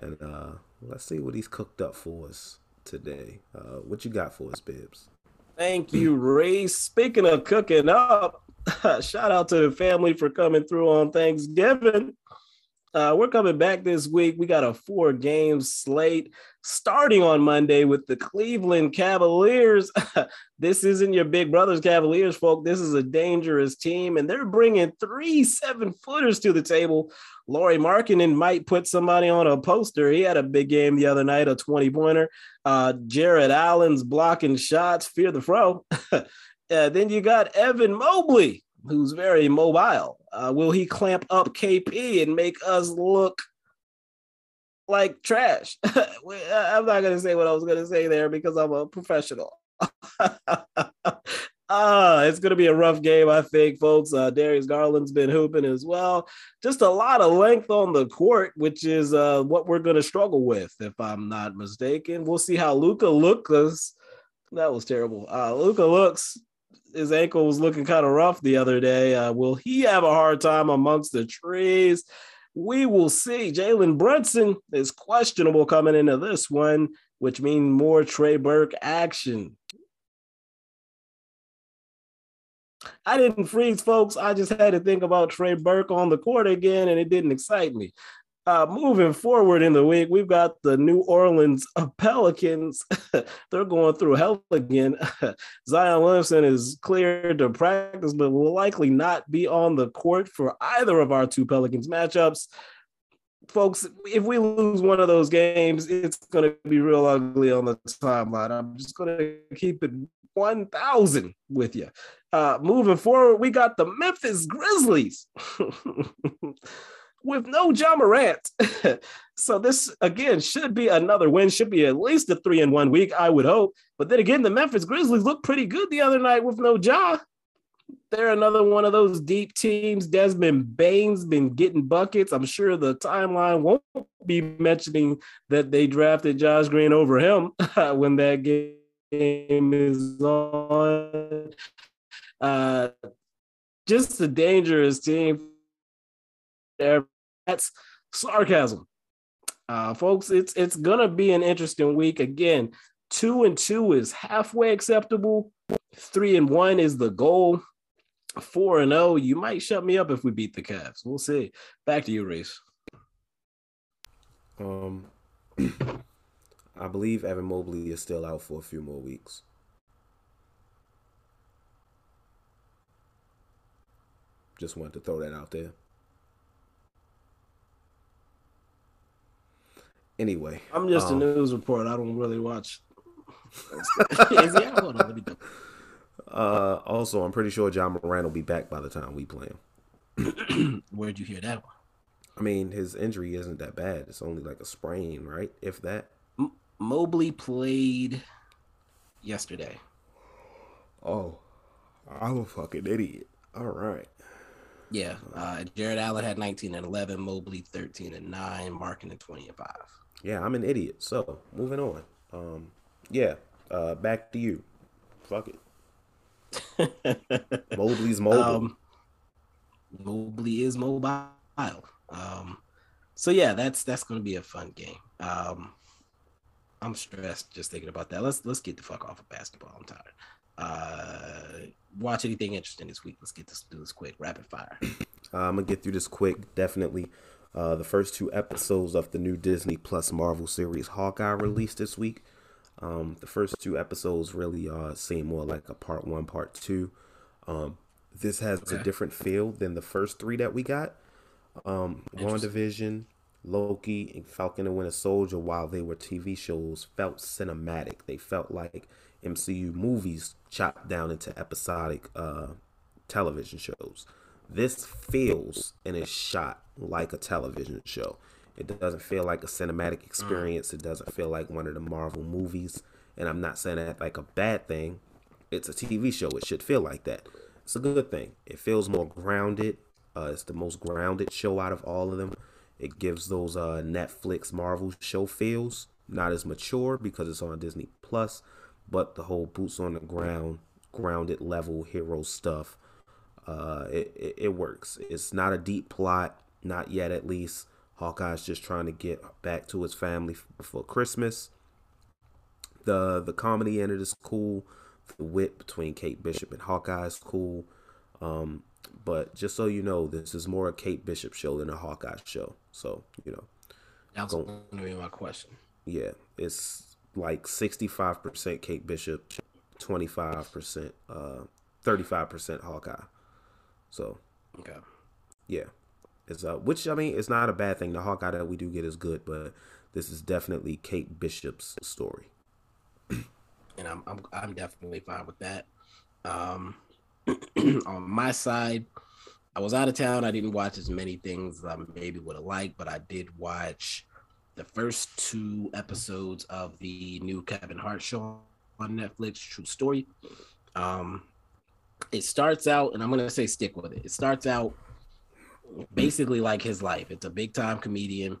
and uh, let's see what he's cooked up for us today. Uh, what you got for us, Bibs? Thank you, Ray. Speaking of cooking up, shout out to the family for coming through on Thanksgiving. Uh, we're coming back this week. We got a four game slate starting on Monday with the Cleveland Cavaliers. this isn't your big brothers Cavaliers, folk. This is a dangerous team, and they're bringing three seven footers to the table. Lauri Markkanen might put somebody on a poster. He had a big game the other night, a 20 pointer. Uh, Jarrett Allen's blocking shots, fear the fro. uh, then you got Evan Mobley who's very mobile. Uh, will he clamp up KP and make us look like trash? I'm not going to say what I was going to say there because I'm a professional. Ah, it's going to be a rough game, I think, folks. Uh, Darius Garland's been hooping as well. Just a lot of length on the court, which is uh, what we're going to struggle with, if I'm not mistaken. We'll see how Luka looks. That was terrible. Uh, Luka looks his ankle was looking kind of rough the other day. Uh, will he have a hard time amongst the trees? We will see. Jalen Brunson is questionable coming into this one, which means more Trey Burke action. I didn't freeze, folks. I just had to think about Trey Burke on the court again, and it didn't excite me. Uh, moving forward in the week, we've got the New Orleans Pelicans. They're going through hell again. Zion Williamson is cleared to practice, but will likely not be on the court for either of our two Pelicans matchups. Folks, if we lose one of those games, it's going to be real ugly on the timeline. I'm just going to keep it 1,000 with you. Uh, moving forward, we got the Memphis Grizzlies. With no Ja Morant. so this again should be another win, should be at least a three in one week, I would hope. But then again, the Memphis Grizzlies looked pretty good the other night with no Ja. They're another one of those deep teams. Desmond Bane's been getting buckets. I'm sure the timeline won't be mentioning that they drafted Josh Green over him when that game is on. Uh, just a dangerous team that's sarcasm. Uh, folks, it's it's gonna be an interesting week. Again, two and two is halfway acceptable. Three and one is the goal. Four and zero, you might shut me up if we beat the Cavs. We'll see. Back to you, Reese. Um, I believe Evan Mobley is still out for a few more weeks. Just wanted to throw that out there. Anyway, I'm just um, a news reporter. I don't really watch. Is he out? Hold on, let me Uh, also, I'm pretty sure Ja Morant will be back by the time we play him. Where'd you hear that one? I mean, his injury isn't that bad. It's only like a sprain, right? If that. M- Mobley played yesterday. Oh, I'm a fucking idiot. All right. Yeah, uh, Jarrett Allen had 19 and 11, Mobley 13 and 9, Markkanen 20 and 5 yeah, I'm an idiot. So moving on. Um, yeah, uh, back to you. Fuck it. Mobley's mobile. Um, Mobley is mobile. Um, so yeah, that's that's gonna be a fun game. Um, I'm stressed just thinking about that. Let's let's get the fuck off of basketball. I'm tired. Uh, watch anything interesting this week? Let's get this do this quick, rapid fire. I'm gonna get through this quick. Definitely. Uh, the first two episodes of the new Disney Plus Marvel series Hawkeye released this week. Um, the first two episodes really uh, seem more like a part one, part two. Um, this has okay. a different feel than the first three that we got. Um, WandaVision, Loki, and Falcon and Winter Soldier, while they were TV shows, felt cinematic. They felt like MCU movies chopped down into episodic uh, television shows. This feels and is shot like a television show. It doesn't feel like a cinematic experience. It doesn't feel like one of the Marvel movies. And I'm not saying that like a bad thing. It's a TV show. It should feel like that. It's a good thing. It feels more grounded. Uh, it's the most grounded show out of all of them. It gives those uh, Netflix Marvel show feels. Not as mature because it's on Disney Plus, but the whole boots on the ground, grounded level hero stuff uh, it, it, it works. It's not a deep plot, not yet at least. Hawkeye's just trying to get back to his family before Christmas. The the comedy in it is cool. The wit between Kate Bishop and Hawkeye is cool. Um, but just so you know, this is more a Kate Bishop show than a Hawkeye show. So you know, that's going to be my question. Yeah, it's like sixty five percent Kate Bishop, twenty five percent, uh, thirty five percent Hawkeye. So, okay, yeah, it's uh, which I mean, it's not a bad thing. The Hawkeye that we do get is good, but this is definitely Kate Bishop's story. and I'm I'm I'm definitely fine with that. Um, on my side, I was out of town. I didn't watch as many things I maybe would have liked, but I did watch the first two episodes of the new Kevin Hart show on Netflix, True Story. Um, it starts out, and I'm gonna say stick with it. It starts out basically like his life. It's a big time comedian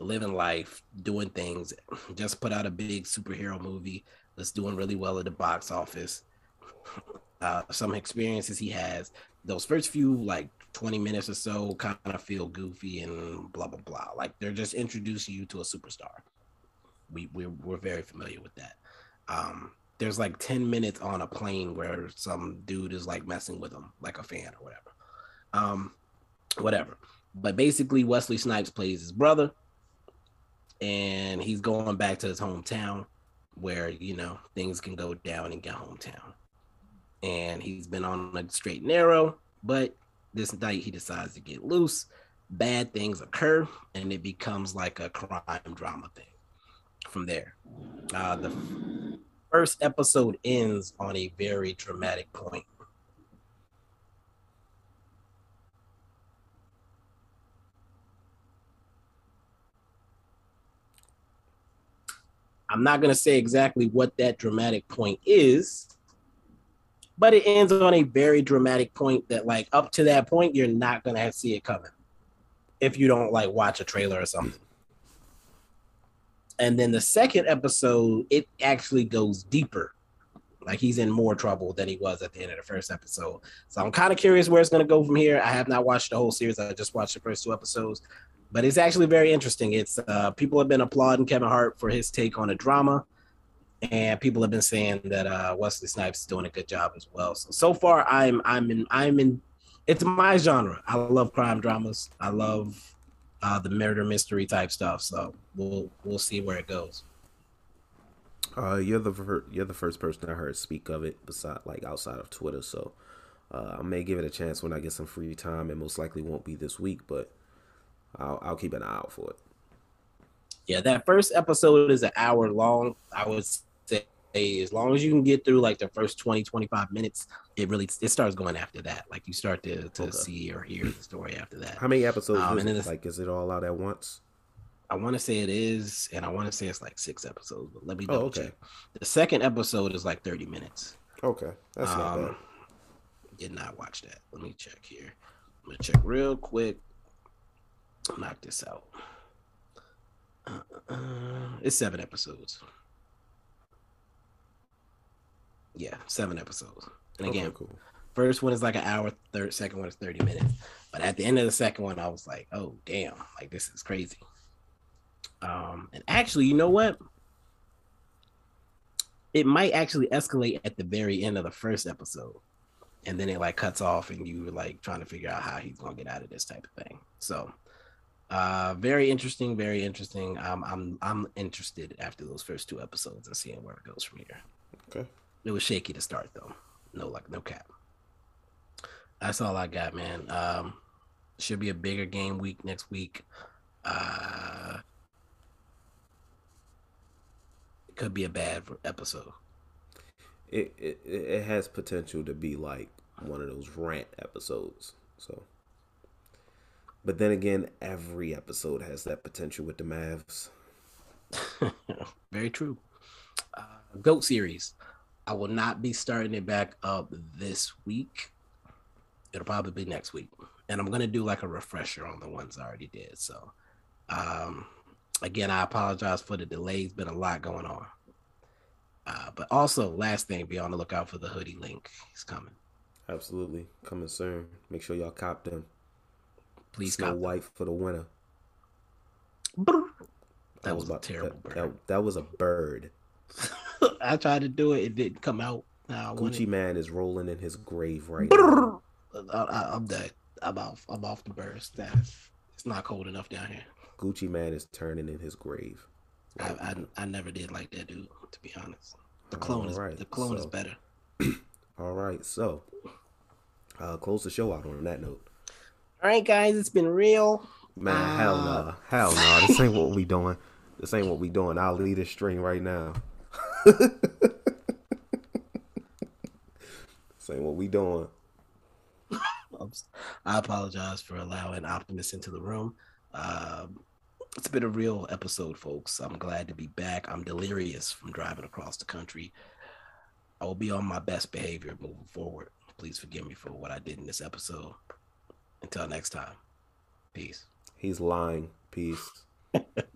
living life, doing things. Just put out a big superhero movie that's doing really well at the box office. Uh, some experiences he has. Those first few like 20 minutes or so kind of feel goofy and blah blah blah. Like they're just introducing you to a superstar. We we're, we're very familiar with that. Um, there's like 10 minutes on a plane where some dude is like messing with him like a fan or whatever um whatever but basically, Wesley Snipes plays his brother, and he's going back to his hometown where you know things can go down and get hometown. And he's been on a straight and narrow, but this night he decides to get loose. Bad things occur, and it becomes like a crime drama thing from there. Uh, the first episode ends on a very dramatic point. I'm not going to say exactly what that dramatic point is, but it ends on a very dramatic point that, like, up to that point, you're not going to see it coming if you don't like watch a trailer or something. And then the second episode, it actually goes deeper. Like he's in more trouble than he was at the end of the first episode. So I'm kind of curious where it's going to go from here. I have not watched the whole series. I just watched the first two episodes, but it's actually very interesting. It's uh, people have been applauding Kevin Hart for his take on a drama, and people have been saying that uh, Wesley Snipes is doing a good job as well. So so far, I'm I'm in I'm in. It's my genre. I love crime dramas. I love uh, the murder mystery type stuff. So we'll we'll see where it goes. Uh, you're the fir- you're the first person I heard speak of it, beside like outside of Twitter. So uh, I may give it a chance when I get some free time. It most likely won't be this week, but I'll I'll keep an eye out for it. Yeah, that first episode is an hour long. I would say as long as you can get through like the first 20 25 minutes it really it starts going after that like you start to, to Okay. see or hear the story after that How many episodes? Um, is and then it's- Like, is it all out at once? i want to say it is and i want to say it's like six episodes but let me Oh, double okay. check the second episode is like 30 minutes Okay, that's not Um, bad. did not watch that let me check here i'm gonna check real quick knock this out uh, uh, it's seven episodes yeah seven episodes and again okay, cool. First one is like an hour, third, second one is 30 minutes. But at the end of the second one, I was like, oh damn, like this is crazy. Um, and actually, you know what? It might actually escalate at the very end of the first episode. And then it like cuts off and you were like trying to figure out how he's gonna get out of this type of thing. So uh very interesting, very interesting. Um, I'm I'm interested after those first two episodes and seeing where it goes from here. Okay. It was shaky to start though. No like no cap. That's all I got, man. Um should be a bigger game week next week. Uh it could be a bad episode. It, it it has potential to be like one of those rant episodes. So, but then again, every episode has that potential with the Mavs. Very true. Uh, Goat series. I will not be starting it back up this week. It'll probably be next week. And I'm gonna do like a refresher on the ones I already did. So um again, I apologize for the delays. It's been a lot going on. Uh, but also, last thing, be on the lookout for the hoodie link. He's coming. Absolutely coming soon. Make sure y'all cop them. Please cop them. White for the winner. That was a about- terrible that, bird. that, that was a bird. I tried to do it. It didn't come out. Nah, Gucci Mane is rolling in his grave right now. I, I, I'm done. I'm off. I'm off the birds. That's it's not cold enough down here. Gucci Mane is turning in his grave. I, I I never did like that dude. To be honest, the clone is Alright, the clone is better. All right, so uh, close the show out on that note. All right, guys, it's been real. Man, hell Uh, no, hell no. This ain't what we doing. This ain't what we doing. I'll lead this string right now. this ain't what we doing. Oops. I apologize for allowing Optimus into the room. Um, it's been a real episode, folks. I'm glad to be back. I'm delirious from driving across the country. I will be on my best behavior moving forward. Please forgive me for what I did in this episode. Until next time, peace. He's lying. Peace.